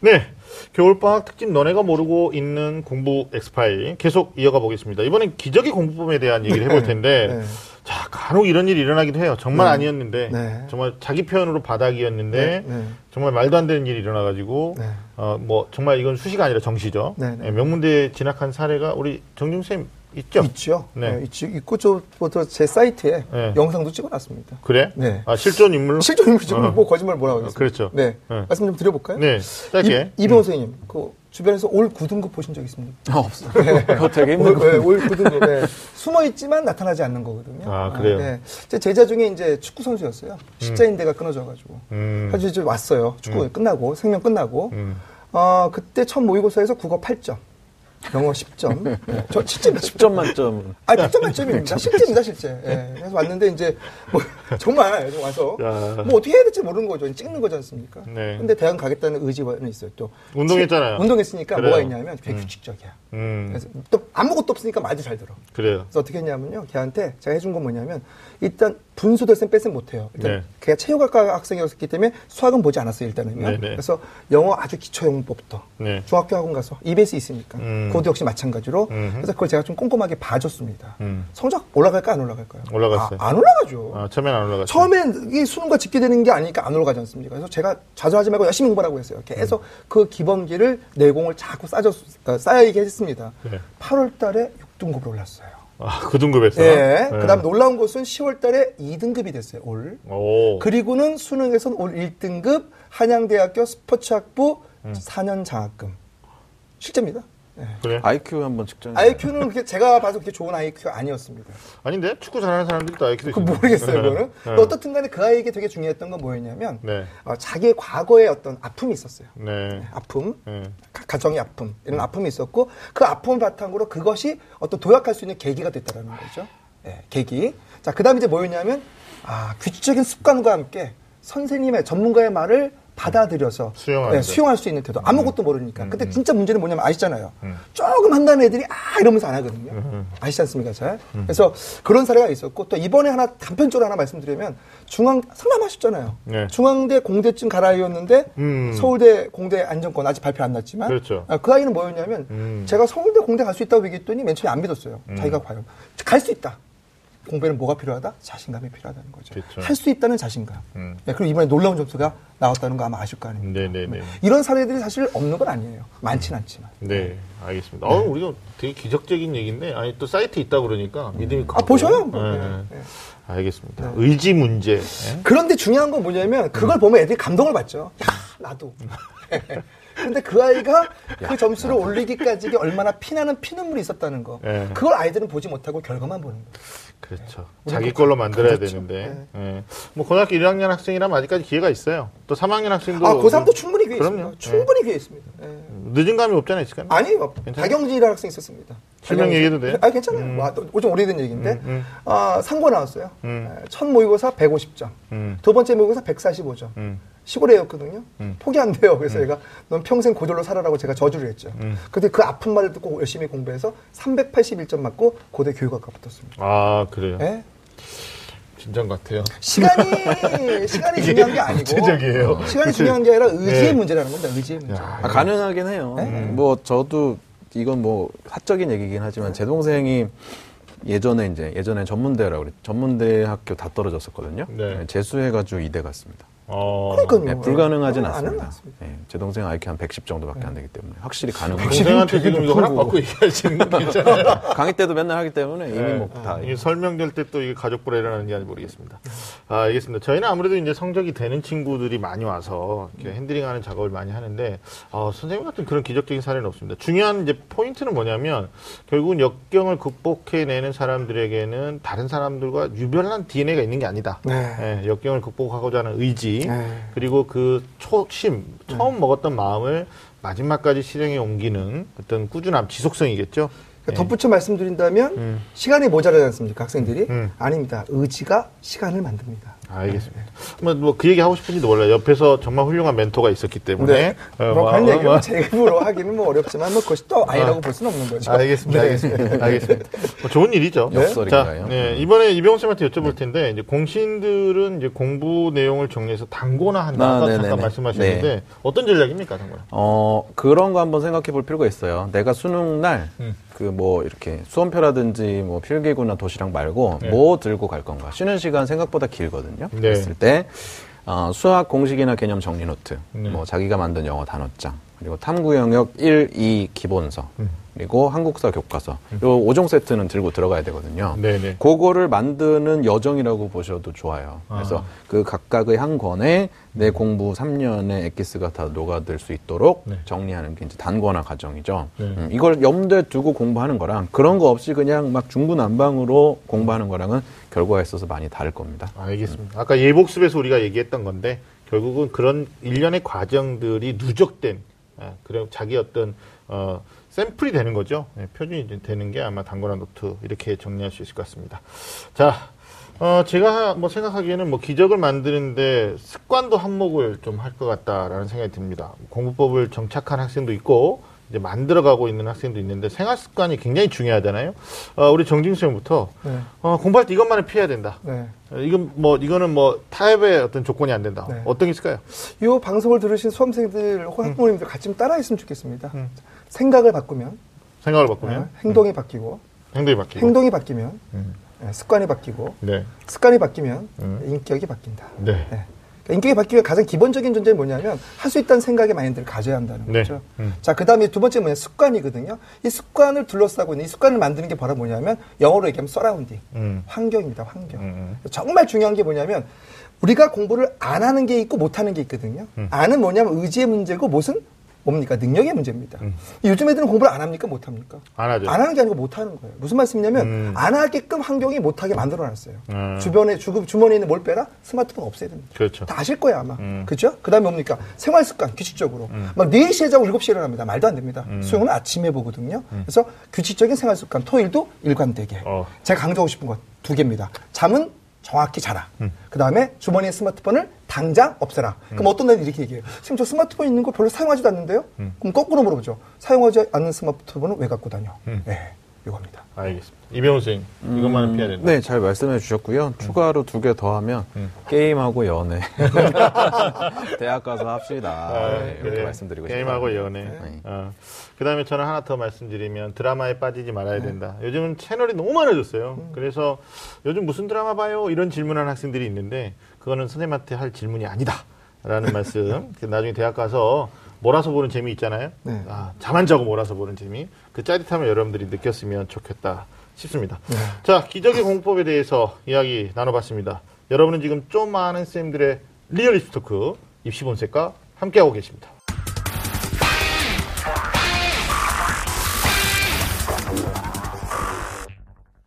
A: 네. 겨울방학 특집 너네가 모르고 있는 공부 엑스파일 계속 이어가 보겠습니다. 이번엔 기적의 공부법에 대한 얘기를 해볼 텐데,
C: 네.
A: 자, 간혹 이런 일이 일어나기도 해요. 정말 아니었는데,
C: 네.
A: 정말 자기 표현으로 바닥이었는데,
C: 네, 네.
A: 정말 말도 안 되는 일이 일어나가지고,
C: 네.
A: 어, 뭐, 정말 이건 수시가 아니라 정시죠.
C: 네, 네.
A: 예, 명문대에 진학한 사례가 우리 정중쌤 있죠?
C: 있죠.
A: 네.
C: 네, 있죠. 있고 저부터 제 사이트에
A: 네.
C: 영상도 찍어놨습니다.
A: 그래?
C: 네.
A: 아, 실존 인물로?
C: 실존 인물이죠.
A: 어.
C: 뭐 거짓말 뭐라고 하겠습니까?
A: 그렇죠.
C: 네.
A: 네.
C: 말씀 좀 드려볼까요?
A: 네. 짧게.
C: 이, 이병호 선생님, 그 주변에서 올 9등급 보신 적 있습니까?
B: 아, 없어요. 그거 되게 힘든 거.
C: 네, 올 9등급. 네. 숨어 있지만 나타나지 않는 거거든요.
A: 아, 그래요?
C: 네. 제 제자 중에 이제 축구 선수였어요. 십자인대가 끊어져가지고.
A: 음.
C: 사실 이제 왔어요. 축구 끝나고 생명 끝나고.
A: 음.
C: 어 그때 첫 모의고사에서 국어 8점, 영어 10점. 네. 저 실제
B: 10점 만점.
C: 아, 100점 만점입니다. 실제입니다, 실제. 예. 그래서 왔는데, 이제, 뭐, <laughs> 정말, 좀 와서,
A: 야.
C: 뭐, 어떻게 해야 될지 모르는 거죠. 찍는 거지 않습니까?
A: 네.
C: 근데 대학 가겠다는 의지는 있어요, 또.
A: 운동했잖아요.
C: 운동했으니까
A: 그래요.
C: 뭐가 있냐면, 되게 규칙적이야.
A: 음.
C: 그래서 또 아무것도 없으니까 말도 잘 들어.
A: 그래요.
C: 그래서 어떻게 했냐면요, 걔한테 제가 해준 건 뭐냐면, 일단 분수 델쌤 뺐으면 못해요. 일단
A: 네.
C: 걔가 체육학과 학생이었기 때문에 수학은 보지 않았어요, 일단은요.
A: 네네.
C: 그래서 영어 아주 기초 영문법부터
A: 네.
C: 중학교 학원 가서 EBS 있으니까
A: 음.
C: 그것도 역시 마찬가지로
A: 음흠.
C: 그래서 그걸 제가 좀 꼼꼼하게 봐줬습니다.
A: 음.
C: 성적 올라갈까 안 올라갈까요?
A: 올라갔어요.
C: 아, 안 올라가죠.
A: 아, 처음엔 안 올라갔어요.
C: 처음엔 이 수능과 직계되는 게 아니니까 안 올라가지 않습니까? 그래서 제가 자주하지 말고 열심히 공부하라고 했어요. 계속 그 기본기를 내공을 자꾸 쌓아줬, 어, 쌓여있게 했습니다.
A: 네.
C: 8월 달에 6등급으로 올랐어요.
A: 아, 그 등급에서.
C: 예. 그 다음 놀라운 것은 10월 달에 2등급이 됐어요, 올.
A: 오.
C: 그리고는 수능에서는 올 1등급 한양대학교 스포츠학부
A: 음.
C: 4년 장학금. 실제입니다.
A: 그래?
B: IQ 한번 측정.
C: IQ는 그렇게 제가 봐서 그렇게 좋은 IQ가 아니었습니다.
A: 아닌데 축구 잘하는 사람들도 IQ도
C: 그 모르겠어요, 그거는.
A: 네.
C: 어떻든 간에 그 아이에게 되게 중요했던 건 뭐였냐면,
A: 네.
C: 어, 자기의 과거에 어떤 아픔이 있었어요.
A: 네.
C: 아픔,
A: 네.
C: 가- 가정의 아픔, 이런 아픔이 있었고, 그 아픔을 바탕으로 그것이 어떤 도약할 수 있는 계기가 됐다라는 거죠. 예, 계기. 자, 그 다음에 이제 뭐였냐면, 아, 규칙적인 습관과 함께 선생님의, 전문가의 말을 받아들여서
A: 거.
C: 수용할 수 있는 태도. 아무것도 모르니까.
A: 음,
C: 근데 진짜 문제는 뭐냐면 아시잖아요. 조금 한다는 애들이 아 이러면서 안 하거든요.
A: 음,
C: 아시지 않습니까, 잘? 그래서 그런 사례가 있었고 또 이번에 하나 단편적으로 하나 말씀드리면 중앙 상담하셨잖아요.
A: 네.
C: 중앙대 공대쯤 갈아이었는데
A: 음.
C: 서울대 공대 안정권 아직 발표 안 났지만
A: 그렇죠.
C: 아, 그 아이는 뭐였냐면
A: 음.
C: 제가 서울대 공대 갈 수 있다고 얘기했더니 맨 처음에 안 믿었어요. 자기가 과연 갈 수 있다. 공부에는 뭐가 필요하다? 자신감이 필요하다는 거죠. 할 수 있다는 자신감.
A: 음.
C: 예, 그리고 이번에 놀라운 점수가 나왔다는 거 아마 아실 거 아닙니까?
A: 네네네.
C: 이런 사례들이 사실 없는 건 아니에요. 많진 않지만.
A: 네, 알겠습니다. 어, 우리가 되게 기적적인 얘기인데, 아니, 또 사이트 있다 그러니까 믿음이 가고.
C: 아, 보셔요. 뭐.
A: 네,
C: 네,
A: 네.
C: 네.
A: 알겠습니다. 의지 문제. 예?
C: 그런데 중요한 건 뭐냐면 그걸
A: 음.
C: 보면 애들이 감동을 받죠. 야, 나도. 근데 그 아이가 그 점수를 올리기까지 이게 얼마나 피나는 피눈물이 있었다는 거.
A: 예.
C: 그걸 아이들은 보지 못하고 결과만 보는 거예요.
A: 그렇죠. 자기
C: 또
A: 걸로 만들어야
C: 그렇죠.
A: 되는데. 예. 뭐, 고등학교 1학년 학생이라면 아직까지 기회가 있어요. 또 3학년 학생도.
C: 아, 고3도 충분히 기회
A: 그럼요.
C: 있습니다. 충분히 기회 있습니다. 예.
A: 예. 늦은 감이 없잖아요, 시간.
C: 아니요.
A: 괜찮아요?
C: 박영진이라는 학생이 있었습니다.
A: 실명
C: 박영진.
A: 얘기해도 돼요?
C: 아, 괜찮아요. 와, 또좀 오래된 얘기인데.
A: 음, 음.
C: 아, 상고 나왔어요.
A: 음.
C: 예, 첫 모의고사 150점.
A: 음.
C: 두 번째 모의고사 145점.
A: 음.
C: 시골에였거든요.
A: 음.
C: 포기 안 돼요. 그래서 얘가 넌 평생 고졸로 살아라고 제가 저주를 했죠.
A: 음.
C: 근데 그 아픈 말을 듣고 열심히 공부해서 381점 맞고 고대 교육학과 붙었습니다.
A: 아, 그래요.
C: 예?
A: 진정 같아요.
C: 시간이 <laughs> 시간이 중요한 게 아니고
A: 구체적이에요.
C: 어, 시간이
A: 그치.
C: 중요한 게 아니라 의지의
A: 네.
C: 문제라는 겁니다. 의지의 문제.
A: 야.
B: 아, 가능하긴 해요. 뭐 저도 이건 뭐 사적인 얘기긴 하지만 제 동생이 예전에 이제 예전에 전문대라고 그랬 전문대 학교 다 떨어졌었거든요.
A: 네.
B: 재수해가지고 이대 갔습니다.
A: 어.
C: 그러니까요.
B: 네, 불가능하진
C: 어, 안
B: 않습니다. 네, 제 동생 IQ 한 110 정도밖에 안 되기 때문에 확실히 가능해요.
A: 동생한테 지금 이거 허락 받고 얘기하시는 거 괜찮아요. <laughs>
B: 강의 때도 맨날 하기 때문에 이미
A: 네.
B: 뭐다
A: 이게 설명될 때 또 이게 가족 불안이라는지 아닌지 모르겠습니다. 아, 알겠습니다. 저희는 아무래도 이제 성적이 되는 친구들이 많이 와서 이렇게 핸들링하는 작업을 많이 하는데 어, 선생님 같은 그런 기적적인 사례는 없습니다. 중요한 이제 포인트는 뭐냐면 결국은 역경을 극복해내는 사람들에게는 다른 사람들과 유별난 DNA가 있는 게 아니다.
C: 네.
A: 예, 역경을 극복하고자 하는 의지
C: 네.
A: 그리고 그 초심 처음 먹었던 마음을 마지막까지 실행에 옮기는 어떤 꾸준함 지속성이겠죠.
C: 그러니까 덧붙여 말씀드린다면
A: 음.
C: 시간이 모자라지 않습니까 학생들이?
A: 음.
C: 아닙니다. 의지가 시간을 만듭니다.
A: 알겠습니다. 뭐그 얘기 하고 싶은지도 몰라요. 옆에서 정말 훌륭한 멘토가 있었기 때문에.
C: 네.
A: 어,
C: 뭐
A: 뭐,
C: 그런
A: 어,
C: 얘기를
A: 뭐.
C: 제 입으로 하기는 뭐 어렵지만 뭐 그것이 또 아니라고 볼 수는 없는 거죠.
A: 알겠습니다.
C: 네.
A: 알겠습니다. 알겠습니다. 뭐 좋은 일이죠.
B: 역설인가요?
A: 자, 네, 이번에 이병훈 쌤한테 여쭤볼 텐데 이제 공신들은 이제 공부 내용을 정리해서 단고나 한다.
B: 아, 네네네.
A: 잠깐 말씀하셨는데
B: 네.
A: 어떤 전략입니까, 단고는?
B: 어, 그런 거 한번 생각해 볼 필요가 있어요. 내가 수능 날,
A: 음.
B: 그 뭐, 이렇게 수험표라든지 뭐 필기구나 도시락 말고
A: 네.
B: 뭐 들고 갈 건가. 쉬는 시간 생각보다 길거든요.
A: 네.
B: 그랬을 때, 어, 수학 공식이나 개념 정리 노트,
A: 네.
B: 뭐 자기가 만든 영어 단어장, 그리고 탐구 영역 1, 2 기본서,
A: 음.
B: 그리고 한국사 교과서, 요 5종 세트는 들고 들어가야 되거든요.
A: 네네.
B: 그거를 만드는 여정이라고 보셔도 좋아요. 그래서
A: 아.
B: 그 각각의 한 권에 내 공부 3년의 엑기스가 다 녹아들 수 있도록
A: 네.
B: 정리하는 게 이제 단권화 과정이죠.
A: 네.
B: 음, 이걸 염두에 두고 공부하는 거랑 그런 거 없이 그냥 막 중구난방으로 공부하는 거랑은 결과에 있어서 많이 다를 겁니다.
A: 알겠습니다. 아까 예복습에서 우리가 얘기했던 건데 결국은 그런 일련의 과정들이 누적된 아, 그런 자기 어떤 어, 샘플이 되는 거죠. 네, 표준이 되- 되는 게 아마 단권화 노트 이렇게 정리할 수 있을 것 같습니다. 자, 어, 제가 뭐 생각하기에는 뭐 기적을 만드는데 습관도 한몫을 좀 할 것 같다라는 생각이 듭니다. 공부법을 정착한 학생도 있고 이제 만들어가고 있는 학생도 있는데 생활 습관이 굉장히 중요하잖아요. 어, 우리 정진수 형부터
C: 네.
A: 어, 공부할 때 이것만은 피해야 된다.
C: 네.
A: 어, 이건 뭐 이거는 뭐 타협의 어떤 조건이 안 된다.
C: 네.
A: 어떤 게 있을까요?
C: 이 방송을 들으신 수험생들 혹은 학부모님들 같이 좀 따라했으면 좋겠습니다.
A: 음.
C: 생각을 바꾸면
A: 생각을 바꾸면
C: 어, 행동이 바뀌고
A: 행동이 바뀌고.
C: 행동이 바뀌면
A: 음.
C: 예, 습관이 바뀌고
A: 네.
C: 습관이 바뀌면
A: 음.
C: 인격이 바뀐다.
A: 네.
C: 예. 그러니까 인격이 바뀌면 가장 기본적인 존재는 뭐냐면 할 수 있다는 생각의 마인드를 가져야 한다는
A: 네.
C: 거죠.
A: 음.
C: 자, 그 다음에 두 번째 뭐냐 습관이거든요. 이 습관을 둘러싸고 있는 이 습관을 만드는 게 바로 뭐냐면 영어로 얘기하면 surrounding,
A: 음.
C: 환경입니다. 환경.
A: 음.
C: 정말 중요한 게 뭐냐면 우리가 공부를 안 하는 게 있고 못 하는 게 있거든요.
A: 음.
C: 안은 뭐냐면 의지의 문제고 못은 뭡니까? 능력의 문제입니다. 요즘 애들은 공부를 안 합니까? 못 합니까?
A: 안 하죠.
C: 안 하는 게 아니고 못 하는 거예요. 무슨 말씀이냐면
A: 음.
C: 안 하게끔 환경이 못 하게 만들어 놨어요.
A: 음.
C: 주변에 주, 주머니에 있는 뭘 빼라? 스마트폰 없애야 됩니다.
A: 그렇죠.
C: 다 아실 거예요, 아마.
A: 음.
C: 그죠? 그 다음에 뭡니까? 생활 습관, 규칙적으로. 막 4시에 자고 7시에 일어납니다. 말도 안 됩니다.
A: 음.
C: 수영은 아침에 보거든요. 그래서 규칙적인 생활 습관, 토일도 일관되게.
A: 어.
C: 제가 강조하고 싶은 건 두 개입니다. 잠은 정확히 자라.
A: 음.
C: 그 다음에 주머니에 스마트폰을 당장 없애라. 그럼 어떤 애들이 이렇게 얘기해요. 선생님, 저 스마트폰 있는 거 별로 사용하지도 않는데요?
A: 음.
C: 그럼 거꾸로 물어보죠. 사용하지 않는 스마트폰은 왜 갖고 다녀?
A: 음.
C: 네, 이겁니다.
A: 알겠습니다. 이병훈 선생님, 이것만은 피해야 된다.
B: 네, 잘 말씀해 주셨고요. 추가로 두 개 더 하면
A: 음.
B: 게임하고 연애. <laughs> 대학 가서 합시다.
A: 아,
B: 네, 이렇게
A: 그래.
B: 말씀드리고
A: 게임하고
B: 싶어요.
A: 연애.
B: 네.
A: 어. 그 다음에 저는 하나 더 말씀드리면 드라마에 빠지지 말아야 된다. 요즘은 채널이 너무 많아졌어요. 그래서 요즘 무슨 드라마 봐요? 이런 질문하는 학생들이 있는데 그거는 선생님한테 할 질문이 아니다. 라는 <laughs> 말씀. 그 나중에 대학 가서 몰아서 보는 재미 있잖아요.
C: 네.
A: 아, 잠안 자고 몰아서 보는 재미. 그 짜릿함을 여러분들이 느꼈으면 좋겠다 싶습니다.
C: 네.
A: 자, 기적의 공부법에 대해서 이야기 나눠봤습니다. 여러분은 지금 좀 아는 쌤들의 리얼리스트 토크 입시 본색과 함께하고 계십니다.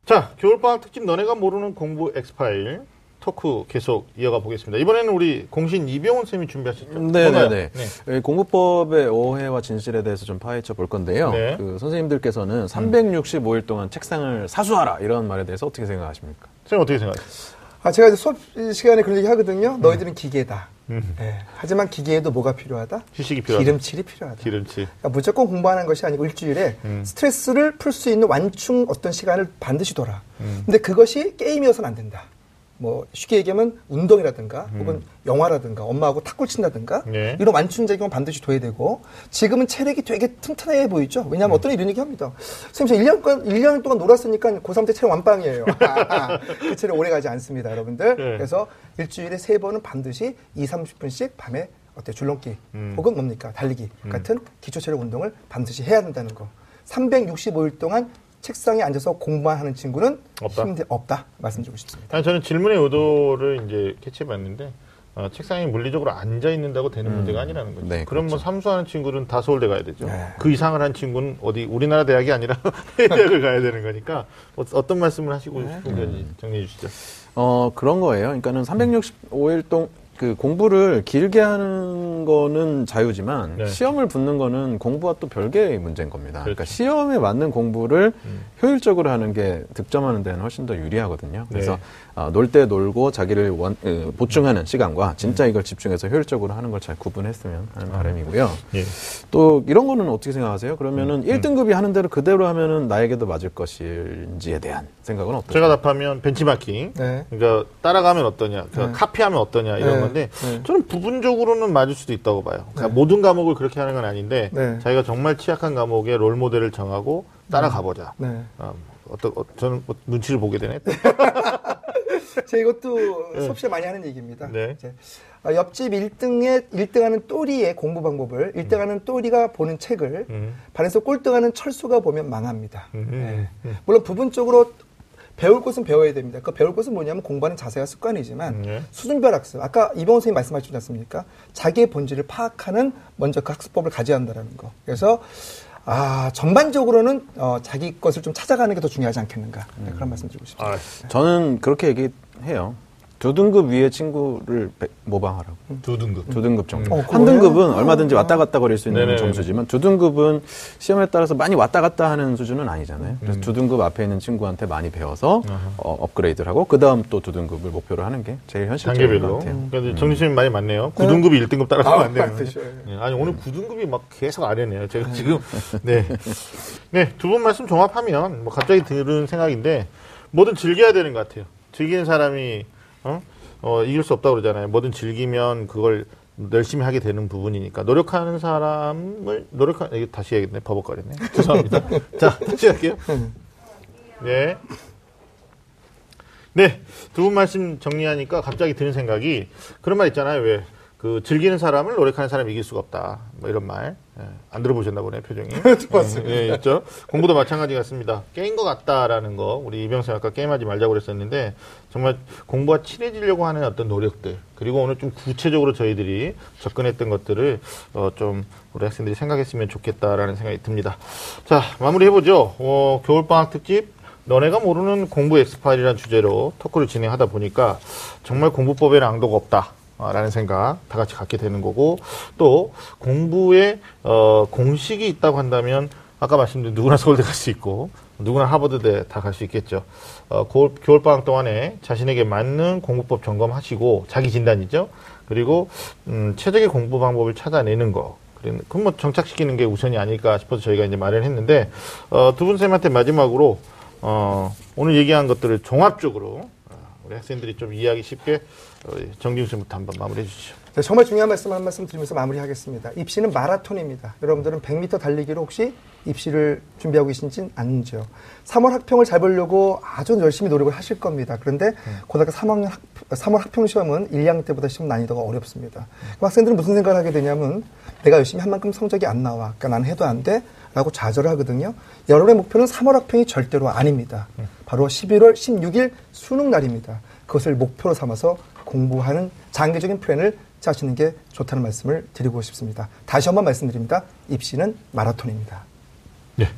A: 자, 겨울방학 특집 너네가 모르는 공부 엑스파일 토크 계속 이어가 보겠습니다. 이번에는 우리 공신 이병훈 쌤이 준비하셨죠?
B: 네네네. 네, 공부법의 오해와 진실에 대해서 좀 파헤쳐 볼 건데요.
A: 네.
B: 그 선생님들께서는 365일 동안 책상을 사수하라 이런 말에 대해서 어떻게 생각하십니까?
A: 쌤 어떻게 생각하세요?
C: 아, 제가 이제 수업 시간에 그런 얘기 하거든요. 너희들은 기계다.
A: 음.
C: 예. 하지만 기계에도 뭐가 필요하다?
A: 휴식이 필요하다.
C: 기름칠이 필요하다.
A: 기름칠.
C: 그러니까 무조건 공부하는 것이 아니고 일주일에
A: 음.
C: 스트레스를 풀 수 있는 완충 어떤 시간을 반드시 둬라.
A: 음.
C: 근데 그것이 게임이어서는 안 된다. 뭐 쉽게 얘기하면 운동이라든가 혹은 영화라든가 엄마하고 탁구 친다든가
A: 음. 네.
C: 이런 완충 작용은 반드시 둬야 되고 지금은 체력이 되게 튼튼해 보이죠.
A: 음.
C: 왜냐하면 어떤 이런 얘기 합니다. 선생님 저 1년, 1년 동안 놀았으니까 고3 때 체력 완빵이에요. 그 체력 오래 가지 않습니다, 여러분들.
A: 네.
C: 그래서 일주일에 세 번은 반드시 2, 30분씩 밤에 어때 줄넘기
A: 음.
C: 혹은 뭡니까 달리기 같은 기초 체력 운동을 반드시 해야 된다는 거. 365일 동안 책상에 앉아서 공부만 하는 친구는
A: 없다?
C: 힘들 없다 말씀드리고 싶습니다.
A: 아니, 저는 질문의 의도를 이제 캐치해봤는데 어, 책상에 물리적으로 앉아 있는다고 되는 문제가 아니라는 거죠.
B: 네,
A: 그럼 뭐 삼수하는 친구는 다 서울대 가야 되죠.
C: 네.
A: 그 이상을 한 친구는 어디 우리나라 대학이 아니라 <laughs> 해외 대학을 가야 되는 거니까 어, 떤 말씀을 하시고 싶은 건지 정리해 주시죠.
B: 어, 그런 거예요. 그러니까는 365일 동, 그 공부를 길게 하는 거는 자유지만
A: 네.
B: 시험을 붙는 거는 공부와 또 별개의 문제인 겁니다. 그러니까
A: 그렇죠.
B: 시험에 맞는 공부를
A: 음.
B: 효율적으로 하는 게 득점하는 데는 훨씬 더 유리하거든요. 그래서
A: 네.
B: 아, 놀때 놀고 자기를 원, 어, 보충하는 시간과 진짜 이걸 집중해서 효율적으로 하는 걸 잘 구분했으면 하는 바람이고요.
A: 예.
B: 또 이런 거는 어떻게 생각하세요? 그러면은
A: 음.
B: 1등급이 하는 대로 그대로 하면은 나에게도 맞을 것인지에 대한 생각은 어떠세요?
A: 제가 답하면 벤치마킹.
C: 네.
A: 그러니까 따라가면 어떠냐, 그러니까
C: 네.
A: 카피하면 어떠냐 이런
C: 네.
A: 건데
C: 네.
A: 저는 부분적으로는 맞을 수도 있다고 봐요. 그러니까 모든 과목을 그렇게 하는 건 아닌데
C: 네.
A: 자기가 정말 취약한 과목에 롤 모델을 정하고 따라가 보자.
C: 네.
A: 아, 어떤 어, 저는 뭐 눈치를 보게 되네. <laughs> <laughs>
C: 제가 이것도 수업 시에 많이 하는 얘기입니다.
A: 네.
C: 이제 아, 옆집 1등에 1등하는 또리의 공부 방법을 1등하는 또리가 보는 책을
A: 음.
C: 반에서 꼴등하는 철수가 보면 망합니다.
A: 음.
C: 네. 물론 부분적으로 배울 것은 배워야 됩니다. 그 배울 것은 뭐냐면 공부하는 자세가 습관이지만
A: 네.
C: 수준별 학습. 아까 이병호 선생님 말씀하셨지 않습니까? 자기의 본질을 파악하는 먼저 그 학습법을 가져야 한다는 거. 그래서 아 전반적으로는 어, 자기 것을 좀 찾아가는 게 더 중요하지 않겠는가 네, 그런 말씀 드리고 싶습니다.
A: 아,
B: 저는 그렇게 얘기 해요. 두 등급 위의 친구를 배- 모방하라고.
A: 두 등급.
B: 두 등급 정도.
C: 어,
B: 한? 등급은 얼마든지 왔다 갔다 거릴 수 있는
A: 네네네.
B: 점수지만 두 등급은 시험에 따라서 많이 왔다 갔다 하는 수준은 아니잖아요. 그래서
A: 음.
B: 두 등급 앞에 있는 친구한테 많이 배워서 어, 업그레이드를 하고 그 다음 또 두 등급을 목표로 하는 게 제일 현실적인 것. 같아요.
A: 그러니까 정신이 많이 많네요. 9등급이 1등급 따라가면
C: 아,
A: 안 되는. 네, 아니 오늘 9등급이 막 계속 아래네요. 제가 지금 네. 네, 두 분 말씀 종합하면 뭐 갑자기 드는 생각인데 뭐든 즐겨야 되는 것 같아요. 즐기는 사람이 어? 어, 이길 수 없다고 그러잖아요. 뭐든 즐기면 그걸 열심히 하게 되는 부분이니까. 노력하는 사람을 노력하 이게 다시 해야겠네. 버벅거리네. <laughs> 죄송합니다. 자 다시 할게요. 네. 네, 두 분 말씀 정리하니까 갑자기 드는 생각이 그런 말 있잖아요. 왜 그 즐기는 사람을 노력하는 사람이 이길 수가 없다. 뭐 이런 말. 예, 안 들어보셨나 보네, 표정이. <laughs>
C: 들어봤습니다.
A: 예, 예, 있죠. 공부도 마찬가지 같습니다. 게임 것 같다라는 거. 우리 이병선 아까 게임하지 말자고 그랬었는데 정말 공부와 친해지려고 하는 어떤 노력들. 그리고 오늘 좀 구체적으로 저희들이 접근했던 것들을 어, 좀 우리 학생들이 생각했으면 좋겠다라는 생각이 듭니다. 자, 마무리해보죠. 어, 겨울방학 특집 너네가 모르는 공부 엑스파일이라는 주제로 토크를 진행하다 보니까 정말 공부법에는 앙도가 없다. 아, 라는 생각 다 같이 갖게 되는 거고 또 공부에 어, 공식이 있다고 한다면 아까 말씀드린 누구나 서울대 갈 수 있고 누구나 하버드대 다 갈 수 있겠죠. 어, 겨울, 겨울 방학 동안에 자신에게 맞는 공부법 점검하시고 자기 진단이죠. 그리고 음, 최적의 공부 방법을 찾아내는 거. 그럼 뭐 정착시키는 게 우선이 아닐까 싶어서 저희가 이제 말을 했는데 어, 두 분 쌤한테 마지막으로 어, 오늘 얘기한 것들을 종합적으로 어, 우리 학생들이 좀 이해하기 쉽게 어, 정진우 쌤부터 한번 마무리해 주시죠.
C: 네, 정말 중요한 말씀 한 말씀 드리면서 마무리하겠습니다. 입시는 마라톤입니다. 여러분들은 100m 달리기로 혹시 입시를 준비하고 계신진 않죠. 3월 학평을 잘 보려고 아주 열심히 노력을 하실 겁니다. 그런데 고등학교 3학년 학, 3월 학평 시험은 1, 2학년 때보다 시험 난이도가 어렵습니다. 그럼 학생들은 무슨 생각을 하게 되냐면 내가 열심히 한 만큼 성적이 안 나와. 그러니까 난 해도 안 돼. 라고 좌절을 하거든요. 여러분의 목표는 3월 학평이 절대로 아닙니다. 바로 11월 16일 수능 날입니다. 그것을 목표로 삼아서 공부하는 장기적인 플랜을 짜시는 게 좋다는 말씀을 드리고 싶습니다. 다시 한번 말씀드립니다. 입시는 마라톤입니다.
A: 네.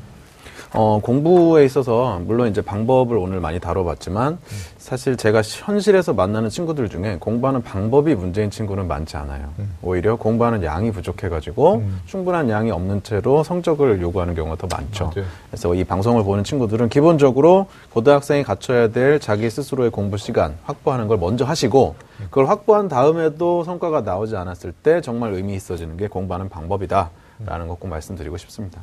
B: 어, 공부에 있어서 물론 이제 방법을 오늘 많이 다뤄봤지만 사실 제가 현실에서 만나는 친구들 중에 공부하는 방법이 문제인 친구는 많지 않아요. 오히려 공부하는 양이 부족해가지고 충분한 양이 없는 채로 성적을 요구하는 경우가 더 많죠.
A: 맞아요.
B: 그래서 이 방송을 보는 친구들은 기본적으로 고등학생이 갖춰야 될 자기 스스로의 공부 시간 확보하는 걸 먼저 하시고 그걸 확보한 다음에도 성과가 나오지 않았을 때 정말 의미 있어지는 게 공부하는 방법이다. 라는 거꼭 말씀드리고 싶습니다.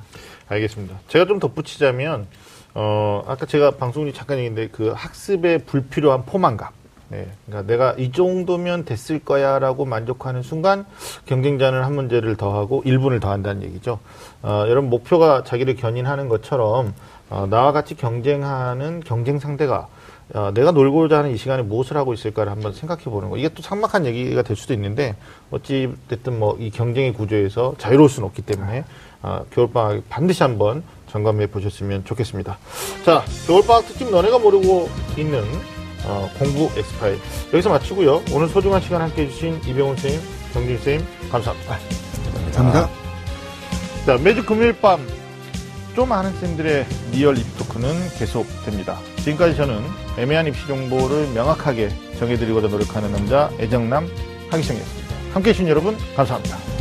A: 알겠습니다. 제가 좀 덧붙이자면, 어, 아까 제가 방송이 잠깐 얘기했는데, 그 학습에 불필요한 포만감. 네. 그러니까 내가 이 정도면 됐을 거야 라고 만족하는 순간 경쟁자는 한 문제를 더하고 1분을 더한다는 얘기죠. 어, 여러분 목표가 자기를 견인하는 것처럼 어, 나와 같이 경쟁하는 경쟁 상대가 어, 내가 놀고자 하는 이 시간에 무엇을 하고 있을까를 한번 생각해 보는 거. 이게 또 삭막한 얘기가 될 수도 있는데, 어찌 됐든 뭐 이 경쟁의 구조에서 자유로울 수는 없기 때문에, 어, 겨울방학 반드시 한번 점검해 보셨으면 좋겠습니다. 자, 겨울방학 특집 너네가 모르고 있는 어, 공부 엑스파일. 여기서 마치고요. 오늘 소중한 시간 함께 해 주신 이병훈 선생님, 정진 선생님, 감사합니다.
C: 감사합니다.
A: 자, 매주 금요일 밤 좀 아는 쌤들의 리얼 입시 토크는 계속됩니다. 지금까지 저는 애매한 입시 정보를 명확하게 정해드리고자 노력하는 남자 애정남 하기성이었습니다. 함께해 주신 여러분 감사합니다.